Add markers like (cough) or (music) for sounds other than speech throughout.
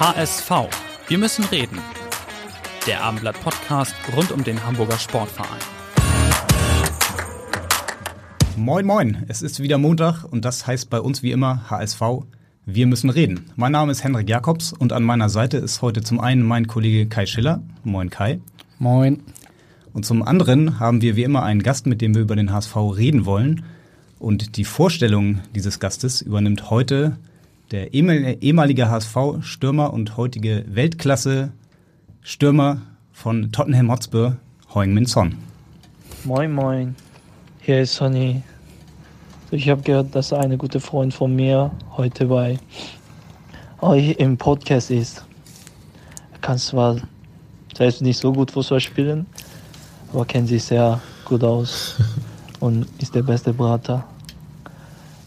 HSV. Wir müssen reden. Der Abendblatt Podcast rund um den Hamburger Sportverein. Moin, moin. Es ist wieder Montag und das heißt bei uns wie immer HSV. Wir müssen reden. Mein Name ist Henrik Jakobs und an meiner Seite ist heute zum einen mein Kollege Kai Schiller. Moin, Kai. Moin. Und zum anderen haben wir wie immer einen Gast, mit dem wir über den HSV reden wollen. Und die Vorstellung dieses Gastes übernimmt heute der ehemalige HSV-Stürmer und heutige Weltklasse-Stürmer von Tottenham Hotspur, Heung-Min Son. Moin, moin. Hier ist Sonny. Ich habe gehört, dass eine gute Freund von mir heute bei euch im Podcast ist. Er kann zwar selbst nicht so gut Fußball spielen, aber kennt sich sehr gut aus (laughs) und ist der beste Berater,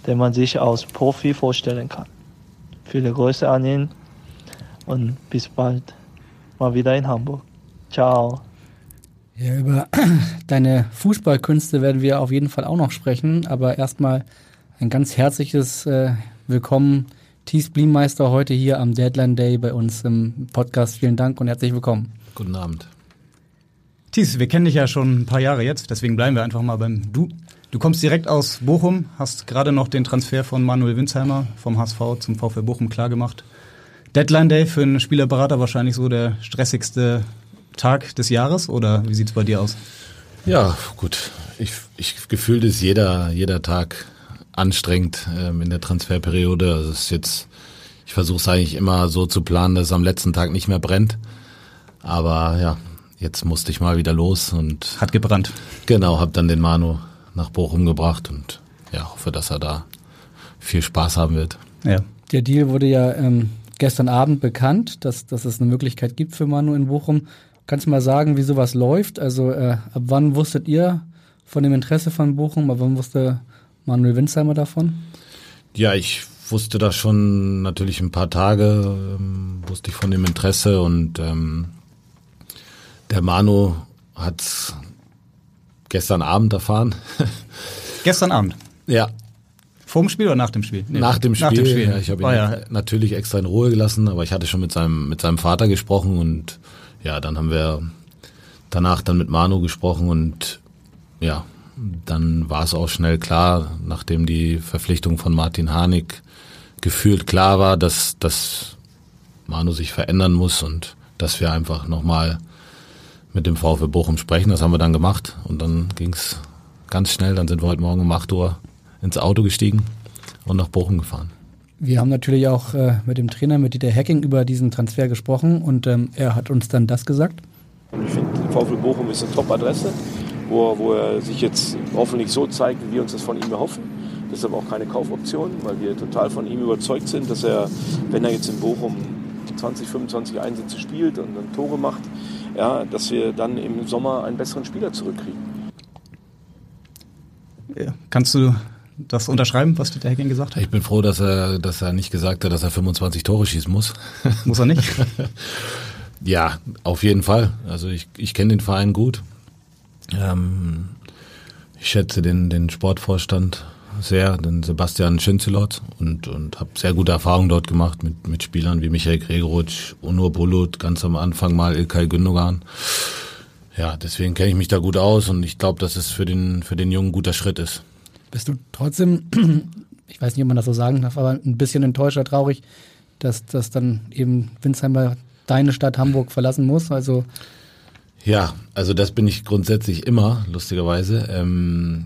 den man sich als Profi vorstellen kann. Viele Grüße an ihn und bis bald mal wieder in Hamburg. Ciao. Ja, über (clears throat) deine Fußballkünste werden wir auf jeden Fall auch noch sprechen, aber erstmal ein ganz herzliches äh, Willkommen, Thies Bliemeister, heute hier am Deadline Day bei uns im Podcast. Vielen Dank und herzlich willkommen. Guten Abend. Thies, wir kennen dich ja schon ein paar Jahre jetzt, deswegen bleiben wir einfach mal beim Du. Du kommst direkt aus Bochum, hast gerade noch den Transfer von Manuel Winsheimer vom HSV zum VfL Bochum klargemacht. Deadline Day für einen Spielerberater wahrscheinlich so der stressigste Tag des Jahres oder wie sieht's bei dir aus? Ja, gut. Ich, ich gefühlt ist jeder, jeder Tag anstrengend ähm, in der Transferperiode. Also es ist jetzt, ich versuche es eigentlich immer so zu planen, dass es am letzten Tag nicht mehr brennt. Aber ja, jetzt musste ich mal wieder los und hat gebrannt. Genau, habe dann den Manu nach Bochum gebracht und ja, hoffe, dass er da viel Spaß haben wird. Ja. Der Deal wurde ja ähm, gestern Abend bekannt, dass, dass es eine Möglichkeit gibt für Manu in Bochum. Kannst du mal sagen, wie sowas läuft? Also äh, ab wann wusstet ihr von dem Interesse von Bochum? Ab wann wusste Manuel Winsheimer davon? Ja, ich wusste das schon natürlich ein paar Tage, ähm, wusste ich von dem Interesse und ähm, der Manu hat gestern Abend erfahren. (laughs) gestern Abend? Ja. Vor dem Spiel oder nach dem Spiel? Nee, nach dem Spiel. Nach dem Spiel. Ja, ich habe ihn oh, ja. natürlich extra in Ruhe gelassen, aber ich hatte schon mit seinem, mit seinem Vater gesprochen und ja, dann haben wir danach dann mit Manu gesprochen und ja, dann war es auch schnell klar, nachdem die Verpflichtung von Martin Harnik gefühlt klar war, dass, dass Manu sich verändern muss und dass wir einfach nochmal mit dem VfB Bochum sprechen. Das haben wir dann gemacht und dann ging es ganz schnell. Dann sind wir heute Morgen um 8 Uhr ins Auto gestiegen und nach Bochum gefahren. Wir haben natürlich auch äh, mit dem Trainer, mit Dieter Hacking, über diesen Transfer gesprochen und ähm, er hat uns dann das gesagt. Ich finde, VfL Bochum ist eine Top-Adresse, wo, wo er sich jetzt hoffentlich so zeigt, wie wir uns das von ihm erhoffen. Deshalb auch keine Kaufoption, weil wir total von ihm überzeugt sind, dass er, wenn er jetzt in Bochum 20, 25 Einsätze spielt und dann Tore macht, ja, dass wir dann im Sommer einen besseren Spieler zurückkriegen. Ja. Kannst du das unterschreiben, was der Hacking gesagt hat? Ich bin froh, dass er, dass er nicht gesagt hat, dass er 25 Tore schießen muss. (laughs) Muss er nicht? (laughs) ja, auf jeden Fall. Also ich, ich kenne den Verein gut. Ähm, ich schätze den, den Sportvorstand sehr, den Sebastian Schinzelot und, und habe sehr gute Erfahrungen dort gemacht mit, mit Spielern wie Michael Gregoritsch, Onur Bulut, ganz am Anfang mal Ilkay Gündogan. Ja, deswegen kenne ich mich da gut aus und ich glaube, dass es für den, für den Jungen ein guter Schritt ist. Bist du trotzdem, (clears throat) ich weiß nicht, ob man das so sagen darf, aber ein bisschen enttäuscht oder traurig, dass, dass dann eben Winsheimer deine Stadt Hamburg verlassen muss? Also ja, also das bin ich grundsätzlich immer, lustigerweise. Ähm,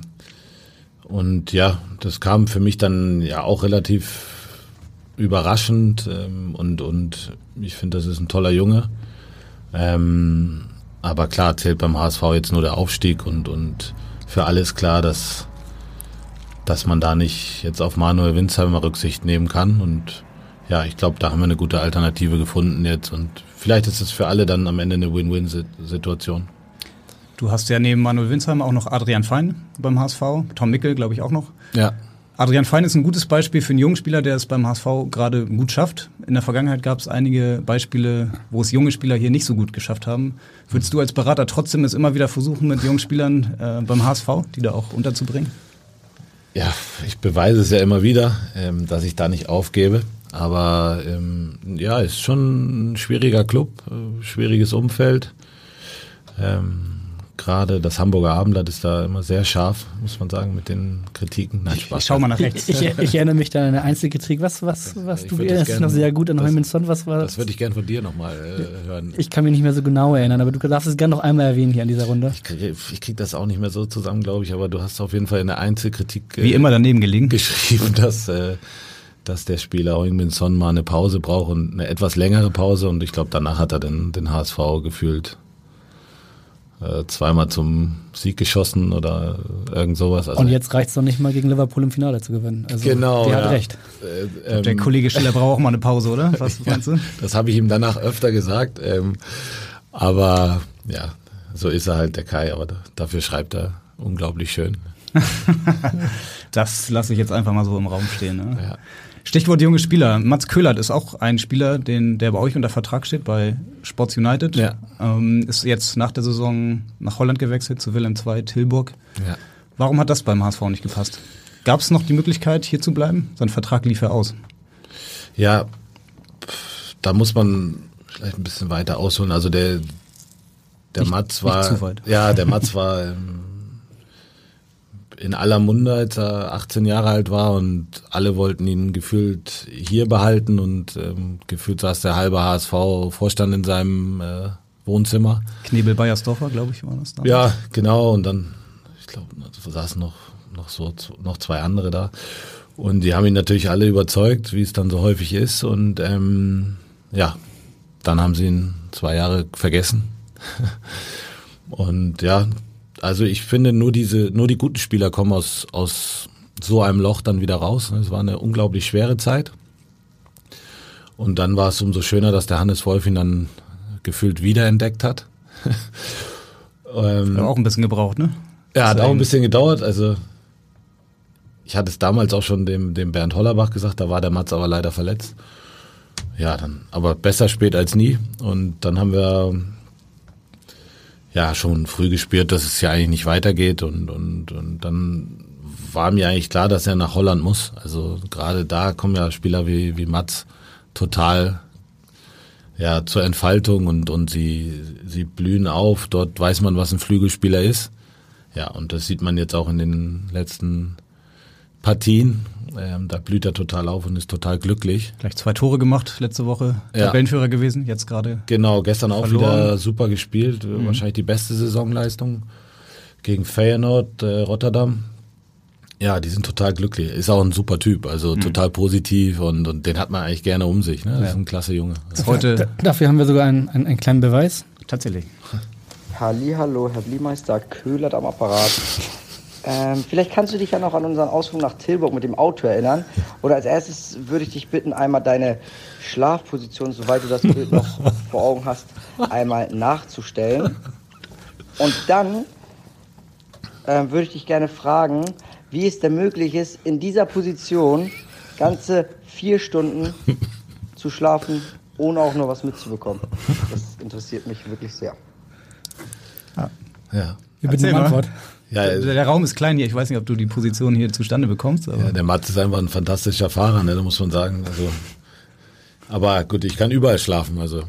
und ja, das kam für mich dann ja auch relativ überraschend ähm, und, und ich finde, das ist ein toller Junge. Ähm, aber klar zählt beim HSV jetzt nur der Aufstieg und, und für alles klar, dass, dass man da nicht jetzt auf Manuel Winsheimer Rücksicht nehmen kann. Und ja, ich glaube, da haben wir eine gute Alternative gefunden jetzt. Und vielleicht ist es für alle dann am Ende eine Win-Win-Situation. Du hast ja neben Manuel Winsheimer auch noch Adrian Fein beim HSV, Tom Mickel, glaube ich, auch noch. Ja. Adrian Fein ist ein gutes Beispiel für einen jungen Spieler, der es beim HSV gerade gut schafft. In der Vergangenheit gab es einige Beispiele, wo es junge Spieler hier nicht so gut geschafft haben. Würdest du als Berater trotzdem es immer wieder versuchen, mit jungen Spielern äh, beim HSV, die da auch unterzubringen? Ja, ich beweise es ja immer wieder, ähm, dass ich da nicht aufgebe. Aber ähm, ja, ist schon ein schwieriger Club, äh, schwieriges Umfeld. Ähm, gerade das Hamburger Abendblatt ist da immer sehr scharf, muss man sagen, mit den Kritiken. Nein, Spaß. Ich, ich schau mal nach rechts. Ich, ich, ich, erinnere mich da an eine Einzelkritik. Was, was, was du erinnerst noch sehr gut an Heumannsson. Was war das? würde ich gerne von dir nochmal äh, hören. Ich kann mich nicht mehr so genau erinnern, aber du darfst es gerne noch einmal erwähnen hier an dieser Runde. Ich kriege krieg das auch nicht mehr so zusammen, glaube ich, aber du hast auf jeden Fall in der Einzelkritik äh, wie immer daneben gelegen geschrieben, (laughs) dass äh, dass der Spieler Son mal eine Pause braucht und eine etwas längere Pause und ich glaube, danach hat er den, den HSV gefühlt äh, zweimal zum Sieg geschossen oder irgend sowas. Also und jetzt reicht es doch nicht mal gegen Liverpool im Finale zu gewinnen. Also genau. Der ja. hat recht. Äh, ähm, der Kollege Schiller braucht auch mal eine Pause, oder? (laughs) Was ja, meinst du? Das habe ich ihm danach öfter gesagt. Ähm, aber ja, so ist er halt der Kai, aber dafür schreibt er unglaublich schön. (laughs) das lasse ich jetzt einfach mal so im Raum stehen. Ne? Ja. Stichwort junge Spieler. Mats Köhlert ist auch ein Spieler, den, der bei euch unter Vertrag steht, bei Sports United. Ja. Ähm, ist jetzt nach der Saison nach Holland gewechselt, zu Willem II, Tilburg. Ja. Warum hat das beim HSV nicht gepasst? Gab es noch die Möglichkeit, hier zu bleiben? Sein Vertrag lief ja aus. Ja, da muss man vielleicht ein bisschen weiter ausholen. Also der, der nicht, Mats war. Ja, der Mats war ähm, in aller Munde, als er 18 Jahre alt war und alle wollten ihn gefühlt hier behalten und ähm, gefühlt saß der halbe HSV-Vorstand in seinem äh, Wohnzimmer. Knebel Bayersdorfer, glaube ich, war das da. Ja, genau. Und dann, ich glaube, da saßen noch, noch so noch zwei andere da. Und die haben ihn natürlich alle überzeugt, wie es dann so häufig ist. Und ähm, ja, dann haben sie ihn zwei Jahre vergessen. (laughs) und ja, also ich finde nur diese, nur die guten Spieler kommen aus, aus so einem Loch dann wieder raus. Es war eine unglaublich schwere Zeit. Und dann war es umso schöner, dass der Hannes Wolf ihn dann gefühlt wiederentdeckt hat. (laughs) ähm, hat auch ein bisschen gebraucht, ne? Ja, hat auch ein bisschen gedauert. Also ich hatte es damals auch schon dem, dem Bernd Hollerbach gesagt, da war der Mats aber leider verletzt. Ja, dann, aber besser spät als nie. Und dann haben wir ja schon früh gespürt, dass es ja eigentlich nicht weitergeht und, und, und dann war mir eigentlich klar, dass er nach Holland muss. Also gerade da kommen ja Spieler wie, wie Mats total ja, zur Entfaltung und, und sie, sie blühen auf. Dort weiß man, was ein Flügelspieler ist. Ja, und das sieht man jetzt auch in den letzten Partien. Ähm, da blüht er total auf und ist total glücklich. Gleich zwei Tore gemacht letzte Woche. Ja. Tabellenführer gewesen, jetzt gerade. Genau, gestern verloren. auch wieder super gespielt. Mhm. Wahrscheinlich die beste Saisonleistung gegen Feyenoord, äh, Rotterdam. Ja, die sind total glücklich. Ist auch ein super Typ, also mhm. total positiv und, und den hat man eigentlich gerne um sich. Ne? Das ja. ist ein klasse Junge. Heute Dafür haben wir sogar einen, einen, einen kleinen Beweis. Tatsächlich. Hallo, Herr Bliemeister, Köhlert am Apparat. Ähm, vielleicht kannst du dich ja noch an unseren Ausflug nach Tilburg mit dem Auto erinnern. Oder als erstes würde ich dich bitten, einmal deine Schlafposition, soweit du das Bild noch (laughs) vor Augen hast, einmal nachzustellen. Und dann äh, würde ich dich gerne fragen, wie es denn möglich ist, in dieser Position ganze vier Stunden (laughs) zu schlafen, ohne auch nur was mitzubekommen. Das interessiert mich wirklich sehr. Ja. ja. Wir bitten um Antwort. Ja, der, der, Raum ist klein hier. Ich weiß nicht, ob du die Position hier zustande bekommst. ja, der Mats ist einfach ein fantastischer Fahrer, ne, da muss man sagen. Also, aber gut, ich kann überall schlafen, also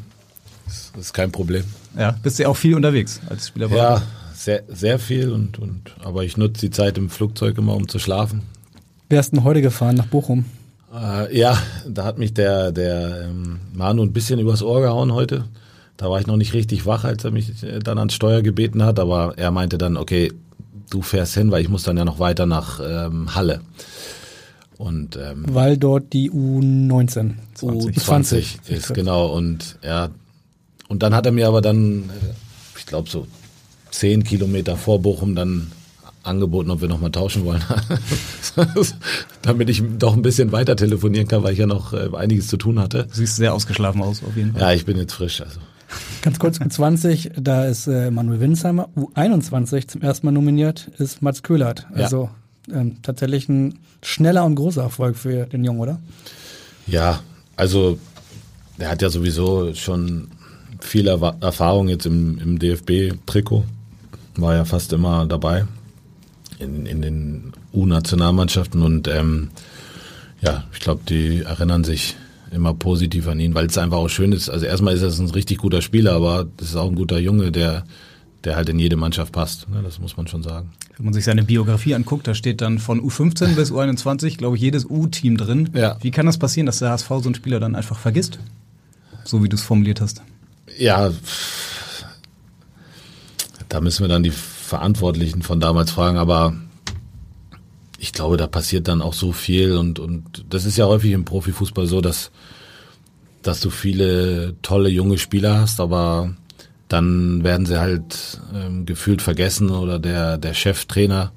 das ist kein Problem. Ja, bist du ja auch viel unterwegs als Spieler? Ja, sehr, sehr viel und, und aber ich nutze die Zeit im Flugzeug immer, um zu schlafen. Wer ist denn heute gefahren nach Bochum? Äh, ja, da hat mich der, der ähm, Manu ein bisschen übers Ohr gehauen heute. Da war ich noch nicht richtig wach, als er mich äh, dann ans Steuer gebeten hat, aber er meinte dann, okay, du fährst hin, weil ich muss dann ja noch weiter nach ähm, Halle. Und, ähm, weil dort die U19 20, U20 ist, genau. Und ja, und dann hat er mir aber dann, äh, ich glaube so zehn Kilometer vor Bochum dann angeboten, ob wir nochmal tauschen wollen. (laughs) Damit ich doch ein bisschen weiter telefonieren kann, weil ich ja noch äh, einiges zu tun hatte. Du siehst sehr ausgeschlafen aus, auf jeden Fall. Ja, ich bin jetzt frisch. Also. Ganz kurz, U20, da ist äh, Manuel Winsheimer. U21 zum ersten Mal nominiert ist Mats Köhlert. Also ja. ähm, tatsächlich ein schneller und großer Erfolg für den Jungen, oder? Ja, also er hat ja sowieso schon viel Erfahrung jetzt im, im DFB-Trikot. War ja fast immer dabei in, in den U-Nationalmannschaften und ähm, ja, ich glaube, die erinnern sich immer positiv an ihn, weil es einfach auch schön ist. Also erstmal ist er ein richtig guter Spieler, aber das ist auch ein guter Junge, der, der halt in jede Mannschaft passt. Ne? Das muss man schon sagen. Wenn man sich seine Biografie anguckt, da steht dann von U15 bis U21, glaube ich, jedes U-Team drin. Ja. Wie kann das passieren, dass der HSV so einen Spieler dann einfach vergisst? So wie du es formuliert hast. Ja, da müssen wir dann die Verantwortlichen von damals fragen, aber ich glaube, da passiert dann auch so viel und, und das ist ja häufig im Profifußball so, dass, dass du viele tolle junge Spieler hast, aber dann werden sie halt ähm, gefühlt vergessen oder der, der Cheftrainer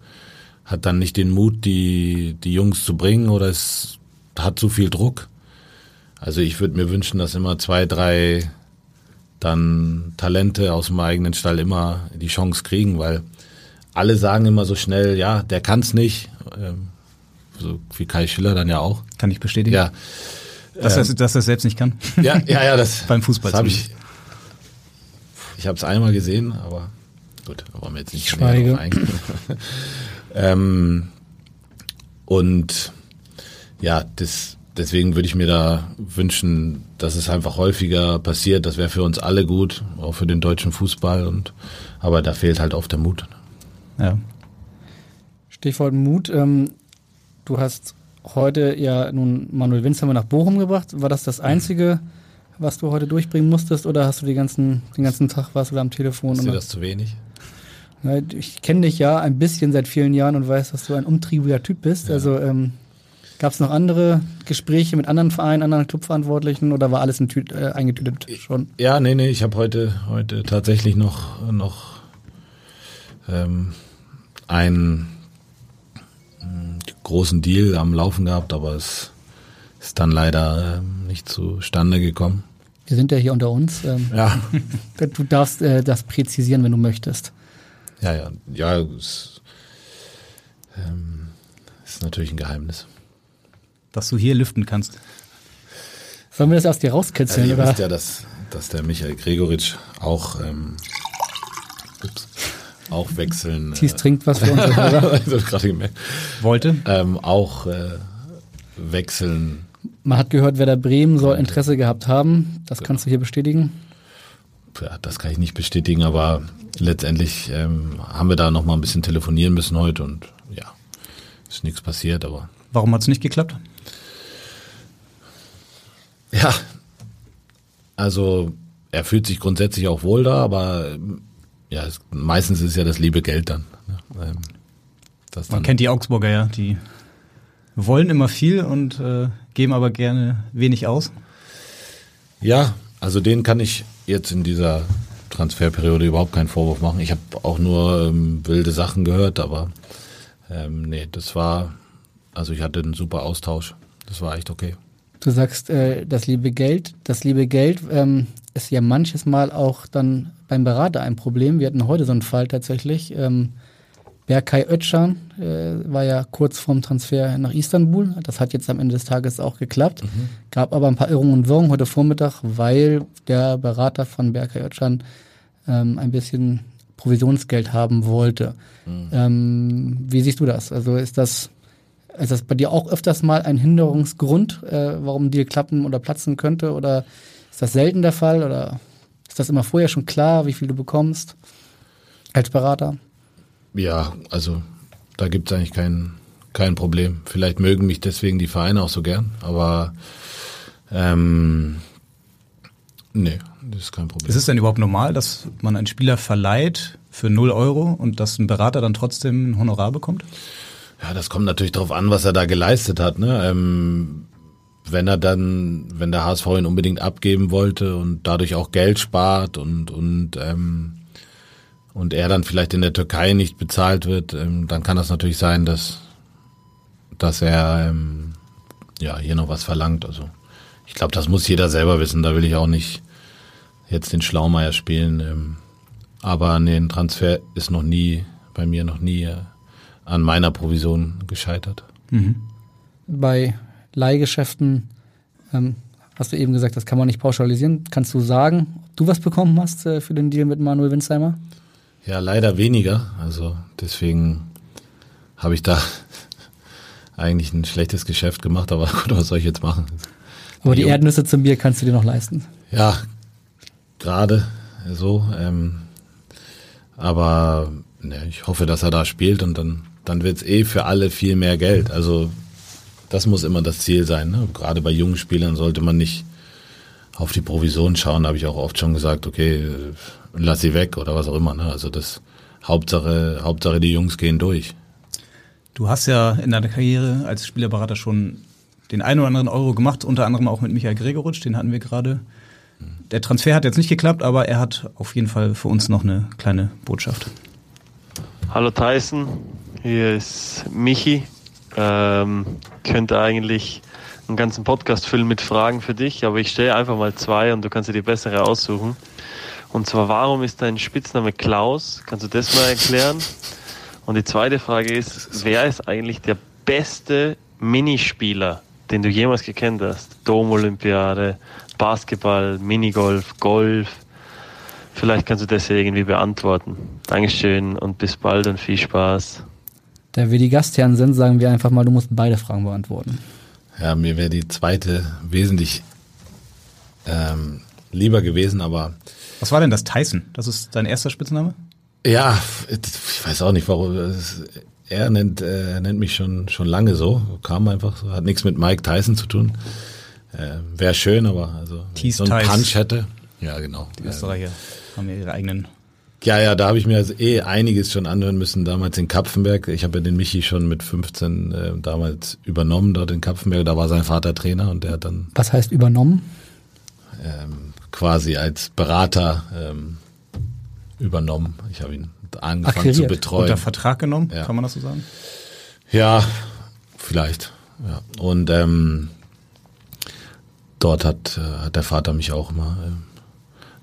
hat dann nicht den Mut, die, die Jungs zu bringen oder es hat zu viel Druck. Also ich würde mir wünschen, dass immer zwei, drei dann Talente aus dem eigenen Stall immer die Chance kriegen, weil alle sagen immer so schnell, ja, der kann's nicht. Ähm, so wie Kai Schiller dann ja auch. Kann ich bestätigen. Ja. Dass, ähm, er, dass er selbst nicht kann. (laughs) Ja, ja, ja, das (laughs) beim Fußball. Das hab ich ich habe es einmal gesehen, aber gut, aber mir jetzt nicht Schweige. (laughs) ähm, und ja, das, deswegen würde ich mir da wünschen, dass es einfach häufiger passiert. Das wäre für uns alle gut, auch für den deutschen Fußball. Und aber da fehlt halt oft der Mut. Ja. Stichwort Mut. Ähm, du hast heute ja nun Manuel Winzheimer nach Bochum gebracht. War das das einzige, was du heute durchbringen musstest, oder hast du die ganzen, den ganzen Tag warst du da am Telefon? Ist dir das zu wenig? Ich kenne dich ja ein bisschen seit vielen Jahren und weiß, dass du ein umtriebiger Typ bist. Ja. Also ähm, gab es noch andere Gespräche mit anderen Vereinen, anderen Clubverantwortlichen oder war alles in Tü äh, eingetütet schon? Ja, nee, nee, ich habe heute, heute tatsächlich noch, noch ähm, einen großen Deal am Laufen gehabt, aber es ist dann leider ähm, nicht zustande gekommen. Wir sind ja hier unter uns. Ähm, ja. (laughs) Du darfst äh, das präzisieren, wenn du möchtest. Ja, ja, ja, es ähm, ist natürlich ein Geheimnis. Dass du hier lüften kannst. Sollen wir das aus dir rauskitzeln? Ja, ihr oder? wisst ja, dass, dass der Michael Gregoritsch auch, ähm, ups, auch wechseln. Thies äh, trinkt was für uns. also, (laughs) gerade gemerkt. Wollte? Ähm, auch äh, wechseln. Man hat gehört, Werder Bremen soll Interesse gehabt haben. Das kannst du hier bestätigen? Ja, das kann ich nicht bestätigen, aber letztendlich ähm, haben wir da noch mal ein bisschen telefonieren müssen heute und ja, ist nichts passiert, aber. Warum hat es nicht geklappt? Ja, also er fühlt sich grundsätzlich auch wohl da, aber ja, es, meistens ist ja das liebe Geld dann. Ne? Ähm, dann Man kennt die Augsburger ja, die wollen immer viel und äh, geben aber gerne wenig aus. Ja, also denen kann ich jetzt in dieser Transferperiode überhaupt keinen Vorwurf machen. Ich habe auch nur ähm, wilde Sachen gehört, aber ähm, nee, das war, also ich hatte einen super Austausch. Das war echt okay. Du sagst, äh, das liebe Geld, das liebe Geld ähm, ist ja manches Mal auch dann beim Berater ein Problem. Wir hatten heute so einen Fall tatsächlich. Ähm, Berkay Özcan äh, war ja kurz vorm Transfer nach Istanbul. Das hat jetzt am Ende des Tages auch geklappt. Mhm. Gab aber ein paar Irrungen und Wirrungen heute Vormittag, weil der Berater von Berkay Özcan ähm, ein bisschen Provisionsgeld haben wollte. Mhm. Ähm, wie siehst du das? Also ist das, ist das bei dir auch öfters mal ein Hinderungsgrund, äh, warum dir klappen oder platzen könnte? Oder ist das selten der Fall? Oder ist das immer vorher schon klar, wie viel du bekommst als Berater? Ja, also da gibt es eigentlich kein, kein Problem. Vielleicht mögen mich deswegen die Vereine auch so gern, aber ähm, nee, das ist kein Problem. Ist es denn überhaupt normal, dass man einen Spieler verleiht für 0 Euro und dass ein Berater dann trotzdem ein Honorar bekommt? Ja, das kommt natürlich darauf an, was er da geleistet hat. Ne? Ähm, wenn er dann, wenn der HSV ihn unbedingt abgeben wollte und dadurch auch Geld spart und, und ähm, und er dann vielleicht in der Türkei nicht bezahlt wird, ähm, dann kann das natürlich sein, dass, dass er ähm, ja hier noch was verlangt. Also ich glaube, das muss jeder selber wissen. Da will ich auch nicht jetzt den Schlaumeier spielen. Ähm, aber nee, ein Transfer ist noch nie bei mir noch nie äh, an meiner Provision gescheitert. Mhm. Bei Leihgeschäften ähm, hast du eben gesagt, das kann man nicht pauschalisieren. Kannst du sagen, ob du was bekommen hast äh, für den Deal mit Manuel Winsheimer? Ja, leider weniger. Also deswegen habe ich da (laughs) eigentlich ein schlechtes Geschäft gemacht, aber (laughs) gut, was soll ich jetzt machen? Aber die, die Erdnüsse zum Bier kannst du dir noch leisten. Ja, gerade so. Ähm, aber ne, ich hoffe, dass er da spielt und dann, dann wird es eh für alle viel mehr Geld. Also das muss immer das Ziel sein. Ne? Gerade bei jungen Spielern sollte man nicht auf die Provision schauen, habe ich auch oft schon gesagt, okay, lass sie weg oder was auch immer. Ne? Also das Hauptsache, Hauptsache die Jungs gehen durch. Du hast ja in deiner Karriere als Spielerberater schon den einen oder anderen Euro gemacht, unter anderem auch mit Michael Gregoritsch, den hatten wir gerade. Der Transfer hat jetzt nicht geklappt, aber er hat auf jeden Fall für uns noch eine kleine Botschaft. Hallo Tyson, hier ist Michi. Ähm, könnte eigentlich einen ganzen Podcast füllen mit Fragen für dich, aber ich stelle einfach mal zwei und du kannst dir die bessere aussuchen. Und zwar, warum ist dein Spitzname Klaus? Kannst du das mal erklären? Und die zweite Frage ist, wer ist eigentlich der beste Minispieler, den du jemals gekannt hast? Dom-Olympiade, Basketball, Minigolf, Golf. Vielleicht kannst du das ja irgendwie beantworten. Dankeschön und bis bald und viel Spaß. Da wir die Gastherren sind, sagen wir einfach mal, du musst beide Fragen beantworten. Ja, mir wäre die zweite wesentlich ähm, lieber gewesen, aber. Was war denn das Tyson? Das ist dein erster Spitzname? Ja, ich weiß auch nicht, warum. Er nennt, äh, nennt mich schon, schon lange so. Kam einfach so. Hat nichts mit Mike Tyson zu tun. Äh, Wäre schön, aber also wenn ich so einen Punch hätte. Ja, genau. Die Österreicher haben ja ihre eigenen. Ja, ja, da habe ich mir also eh einiges schon anhören müssen, damals in Kapfenberg. Ich habe ja den Michi schon mit 15 äh, damals übernommen dort in Kapfenberg. Da war sein Vater Trainer und der hat dann. Was heißt übernommen? Ähm, quasi als Berater ähm, übernommen. Ich habe ihn angefangen Akquiriert. zu betreuen. Unter Vertrag genommen, ja. kann man das so sagen? Ja, vielleicht. Ja. Und ähm, dort hat, äh, hat der Vater mich auch immer äh,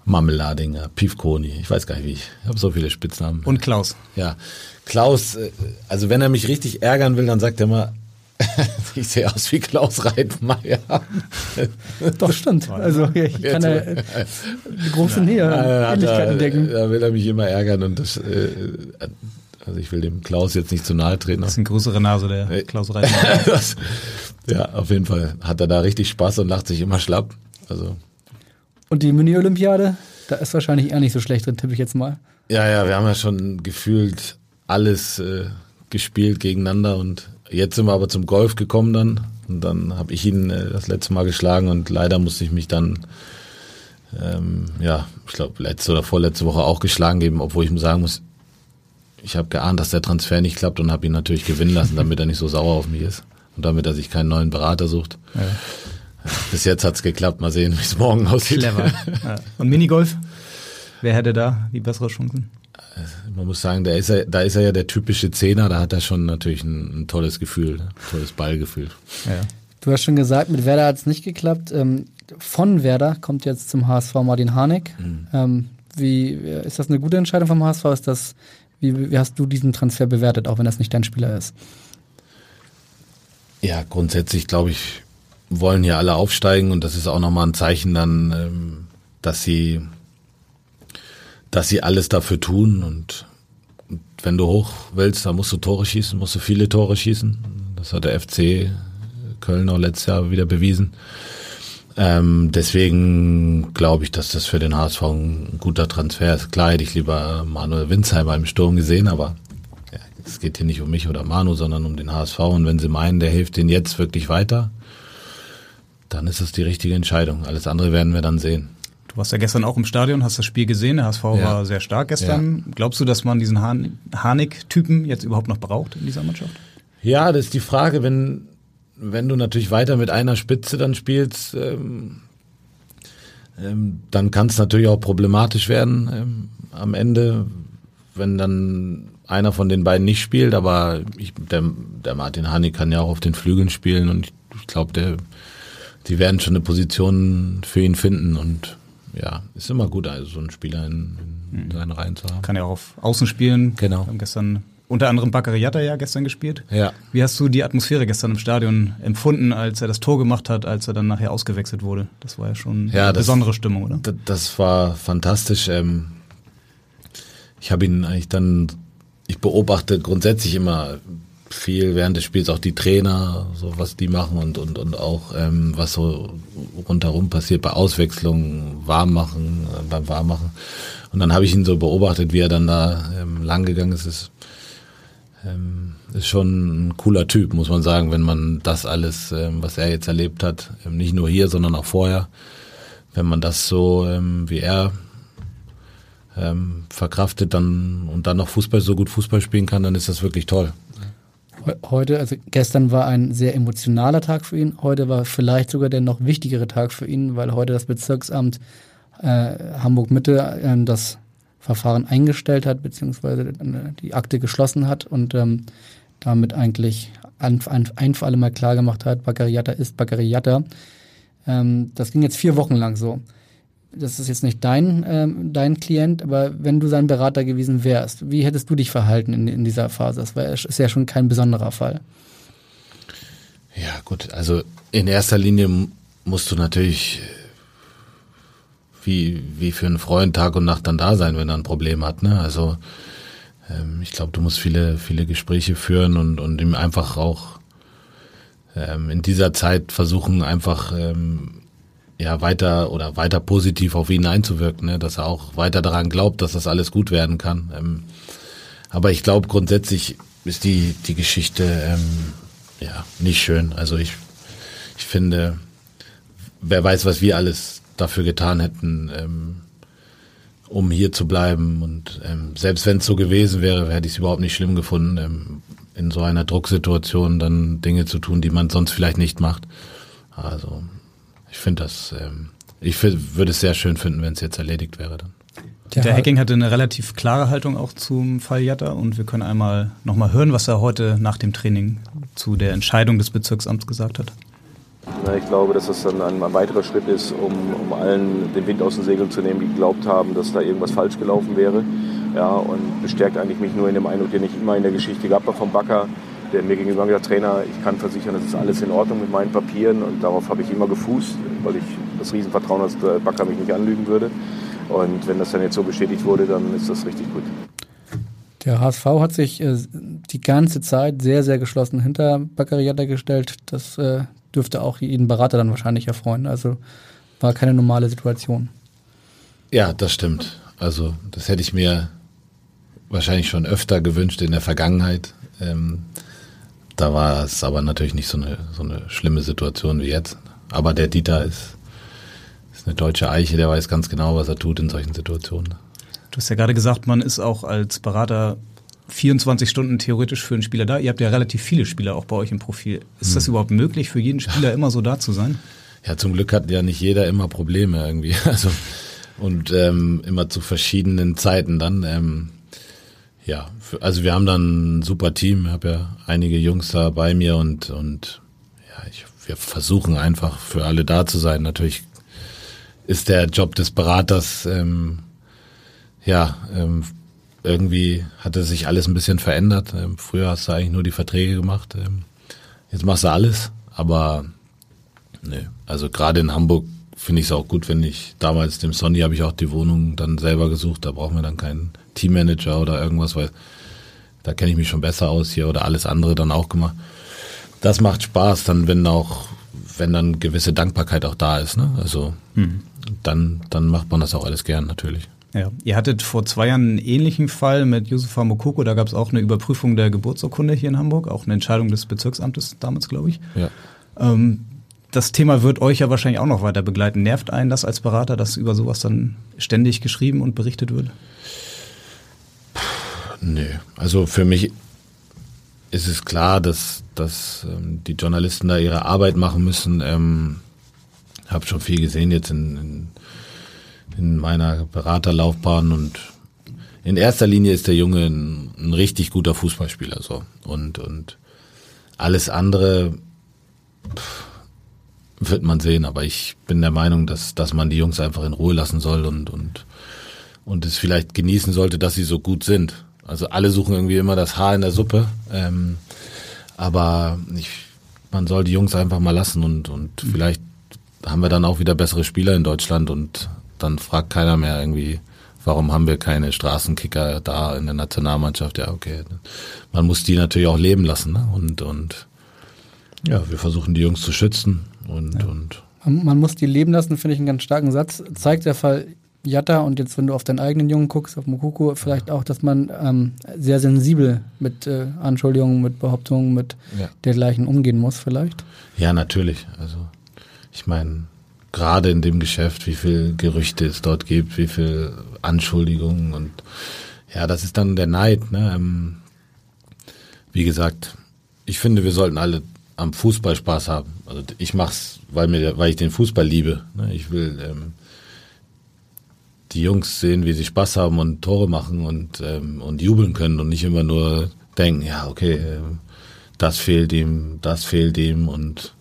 Marmeladinger, Piefkoni, ich weiß gar nicht wie ich. Ich habe so viele Spitznamen. Und Klaus. Ja. Klaus, äh, also wenn er mich richtig ärgern will, dann sagt er mal, (laughs) ich sehe aus wie Klaus Reitmeier. (laughs) Doch, stimmt. Also ich kann ja eine große Nähe, Ähnlichkeiten entdecken. Da will er mich immer ärgern und das, äh, also ich will dem Klaus jetzt nicht zu nahe treten. Das ist eine größere Nase, der Klaus Reitmeier. (laughs) das, ja, auf jeden Fall hat er da richtig Spaß und lacht sich immer schlapp. Also. Und die Mini-Olympiade, da ist wahrscheinlich eher nicht so schlecht drin, tippe ich jetzt mal. Ja, ja, wir haben ja schon gefühlt alles äh, gespielt gegeneinander und jetzt sind wir aber zum Golf gekommen dann und dann habe ich ihn äh, das letzte Mal geschlagen und leider musste ich mich dann ähm, ja, ich glaube letzte oder vorletzte Woche auch geschlagen geben, obwohl ich ihm sagen muss, ich habe geahnt, dass der Transfer nicht klappt und habe ihn natürlich gewinnen lassen, damit er nicht so sauer auf mich ist und damit er sich keinen neuen Berater sucht. Ja. Bis jetzt hat's geklappt. Mal sehen, wie es morgen aussieht. Clever. Und Minigolf? Wer hätte da die bessere Chancen? Man muss sagen, da ist er, da ist er ja der typische Zehner. Da hat er schon natürlich ein, ein tolles Gefühl, ein tolles Ballgefühl. Ja. Du hast schon gesagt, mit Werder hat's nicht geklappt. Ähm, von Werder kommt jetzt zum HSV Martin Harnik. Mhm. Ähm, wie ist das eine gute Entscheidung vom HSV? Ist das wie, wie hast du diesen Transfer bewertet, auch wenn das nicht dein Spieler ist? Ja, grundsätzlich glaube ich, wollen hier alle aufsteigen und das ist auch nochmal ein Zeichen dann, ähm, dass sie, dass sie alles dafür tun und wenn du hoch willst, dann musst du Tore schießen, musst du viele Tore schießen. Das hat der FC Köln auch letztes Jahr wieder bewiesen. Ähm, deswegen glaube ich, dass das für den HSV ein guter Transfer ist. Klar hätte ich lieber Manuel Winsheimer im Sturm gesehen, aber ja, es geht hier nicht um mich oder Manu, sondern um den HSV. Und wenn sie meinen, der hilft denen jetzt wirklich weiter, dann ist es die richtige Entscheidung. Alles andere werden wir dann sehen. Du warst ja gestern auch im Stadion, hast das Spiel gesehen. Der HSV ja. war sehr stark gestern. Ja. Glaubst du, dass man diesen Harnik-Typen jetzt überhaupt noch braucht in dieser Mannschaft? Ja, das ist die Frage, wenn, wenn du natürlich weiter mit einer Spitze dann spielst, ähm, ähm, dann kann es natürlich auch problematisch werden ähm, am Ende, wenn dann einer von den beiden nicht spielt, aber ich, der, der Martin Hani kann ja auch auf den Flügeln spielen und ich, ich glaube, der, die werden schon eine Position für ihn finden und ja, ist immer gut, also so einen Spieler in, in mhm. seinen Reihen zu haben. Kann ja auch auf Außen spielen. Genau. Wir haben gestern unter anderem Baccariata ja gestern gespielt. Ja. Wie hast du die Atmosphäre gestern im Stadion empfunden, als er das Tor gemacht hat, als er dann nachher ausgewechselt wurde? Das war ja schon ja, eine das, besondere Stimmung, oder? Das, das war fantastisch. Ähm, ich habe ihn eigentlich dann, ich beobachte grundsätzlich immer viel während des Spiels auch die Trainer, so was die machen und und und auch ähm, was so rundherum passiert bei Auswechslungen, Warmmachen, äh, beim Warmmachen. Und dann habe ich ihn so beobachtet, wie er dann da ähm, lang gegangen ist. ist ähm, ist schon ein cooler Typ, muss man sagen, wenn man das alles, ähm, was er jetzt erlebt hat, ähm, nicht nur hier, sondern auch vorher, wenn man das so ähm, wie er ähm, verkraftet dann und dann noch Fußball so gut Fußball spielen kann, dann ist das wirklich toll. Heute, also gestern war ein sehr emotionaler Tag für ihn. Heute war vielleicht sogar der noch wichtigere Tag für ihn, weil heute das Bezirksamt äh, Hamburg Mitte äh, das Verfahren eingestellt hat, beziehungsweise äh, die Akte geschlossen hat und ähm, damit eigentlich ein, ein, ein für alle Mal klar gemacht hat, Baccariata ist Baccariata. Ähm, das ging jetzt vier Wochen lang so das ist jetzt nicht dein, ähm, dein Klient, aber wenn du sein Berater gewesen wärst, wie hättest du dich verhalten in, in dieser Phase? Das war, ist ja schon kein besonderer Fall. Ja, gut, also in erster Linie musst du natürlich wie, wie für einen Freund Tag und Nacht dann da sein, wenn er ein Problem hat. Ne? Also ähm, ich glaube, du musst viele, viele Gespräche führen und, und ihm einfach auch ähm, in dieser Zeit versuchen, einfach ähm, ja weiter oder weiter positiv auf ihn einzuwirken, ne? dass er auch weiter daran glaubt, dass das alles gut werden kann. Ähm, aber ich glaube grundsätzlich ist die die Geschichte ähm, ja nicht schön. Also ich ich finde, wer weiß, was wir alles dafür getan hätten, ähm, um hier zu bleiben. Und ähm, selbst wenn es so gewesen wäre, hätte ich es überhaupt nicht schlimm gefunden, ähm, in so einer Drucksituation dann Dinge zu tun, die man sonst vielleicht nicht macht. Also ich finde das, ähm, ich würde es sehr schön finden, wenn es jetzt erledigt wäre dann. Der Hacking hatte eine relativ klare Haltung auch zum Fall Jatta und wir können einmal nochmal hören, was er heute nach dem Training zu der Entscheidung des Bezirksamts gesagt hat. ich glaube, dass das dann ein, ein weiterer Schritt ist, um, um allen den Wind aus den Segeln zu nehmen, die geglaubt haben, dass da irgendwas falsch gelaufen wäre. Ja, und bestärkt eigentlich mich nur in dem Eindruck, den ich immer in der Geschichte gehabt habe vom Backer, der mir gegenüber gesagt Trainer, ich kann versichern, das ist alles in Ordnung mit meinen Papieren und darauf habe ich immer gefußt, weil ich das Riesenvertrauen habe, dass der Backer mich nicht anlügen würde. Und wenn das dann jetzt so bestätigt wurde, dann ist das richtig gut. Der HSV hat sich äh, die ganze Zeit sehr, sehr geschlossen hinter Baccariata gestellt. Das äh, dürfte auch jeden Berater dann wahrscheinlich erfreuen. Also war keine normale Situation. Ja, das stimmt. Also das hätte ich mir wahrscheinlich schon öfter gewünscht in der Vergangenheit. Ähm, da war es aber natürlich nicht so eine, so eine schlimme Situation wie jetzt. Aber der Dieter ist, ist eine deutsche Eiche, der weiß ganz genau, was er tut in solchen Situationen. Du hast ja gerade gesagt, man ist auch als Berater 24 Stunden theoretisch für einen Spieler da. Ihr habt ja relativ viele Spieler auch bei euch im Profil. Ist hm. das überhaupt möglich, für jeden Spieler (laughs) immer so da zu sein? Ja, zum Glück hat ja nicht jeder immer Probleme irgendwie. (laughs) Also und ähm, immer zu verschiedenen Zeiten dann. Ähm, ja, also wir haben dann ein super Team. Ich habe ja einige Jungs da bei mir und, und ja, ich, wir versuchen einfach für alle da zu sein. Natürlich ist der Job des Beraters, ähm, ja, ähm, irgendwie hatte sich alles ein bisschen verändert. Ähm, früher hast du eigentlich nur die Verträge gemacht. Ähm, jetzt machst du alles. Aber nee, also gerade in Hamburg finde ich es auch gut, wenn ich damals dem Sonny habe ich auch die Wohnung dann selber gesucht. Da brauchen wir dann keinen Teammanager oder irgendwas, weil da kenne ich mich schon besser aus hier oder alles andere dann auch gemacht. Das macht Spaß, dann wenn auch, wenn dann gewisse Dankbarkeit auch da ist, ne? Also mhm. dann, dann macht man das auch alles gern natürlich. Ja, ihr hattet vor zwei Jahren einen ähnlichen Fall mit Yusufa Mokoko, da gab es auch eine Überprüfung der Geburtsurkunde hier in Hamburg, auch eine Entscheidung des Bezirksamtes damals, glaube ich. Ja. Ähm, das Thema wird euch ja wahrscheinlich auch noch weiter begleiten. Nervt einen das als Berater, dass über sowas dann ständig geschrieben und berichtet wird? Nö, also für mich ist es klar, dass, dass ähm, die Journalisten da ihre Arbeit machen müssen. Ähm, habe schon viel gesehen jetzt in, in, in meiner Beraterlaufbahn und in erster Linie ist der Junge ein, ein richtig guter Fußballspieler so und und alles andere pff, wird man sehen, aber ich bin der Meinung, dass dass man die Jungs einfach in Ruhe lassen soll und und und es vielleicht genießen sollte, dass sie so gut sind. Also alle suchen irgendwie immer das Haar in der Suppe, ähm, aber ich, man soll die Jungs einfach mal lassen und und mhm. vielleicht haben wir dann auch wieder bessere Spieler in Deutschland und dann fragt keiner mehr irgendwie, warum haben wir keine Straßenkicker da in der Nationalmannschaft? Ja, okay. Man muss die natürlich auch leben lassen. Ne? Und, und ja, wir versuchen die Jungs zu schützen und, ja. und man muss die leben lassen, finde ich einen ganz starken Satz. Zeigt der Fall Jatta und jetzt, wenn du auf deinen eigenen Jungen guckst, auf Mukoko, vielleicht auch, dass man ähm, sehr sensibel mit äh, Anschuldigungen, mit Behauptungen, mit ja. dergleichen umgehen muss, vielleicht? Ja, natürlich. Also ich meine, gerade in dem Geschäft, wie viel Gerüchte es dort gibt, wie viel Anschuldigungen und ja, das ist dann der Neid. Ne? Ähm, wie gesagt, ich finde, wir sollten alle am Fußball Spaß haben. Also ich mach's, weil mir, weil ich den Fußball liebe. Ne? Ich will ähm, die Jungs sehen, wie sie Spaß haben und Tore machen und ähm, und jubeln können und nicht immer nur denken, ja okay, äh, das fehlt ihm, das fehlt ihm und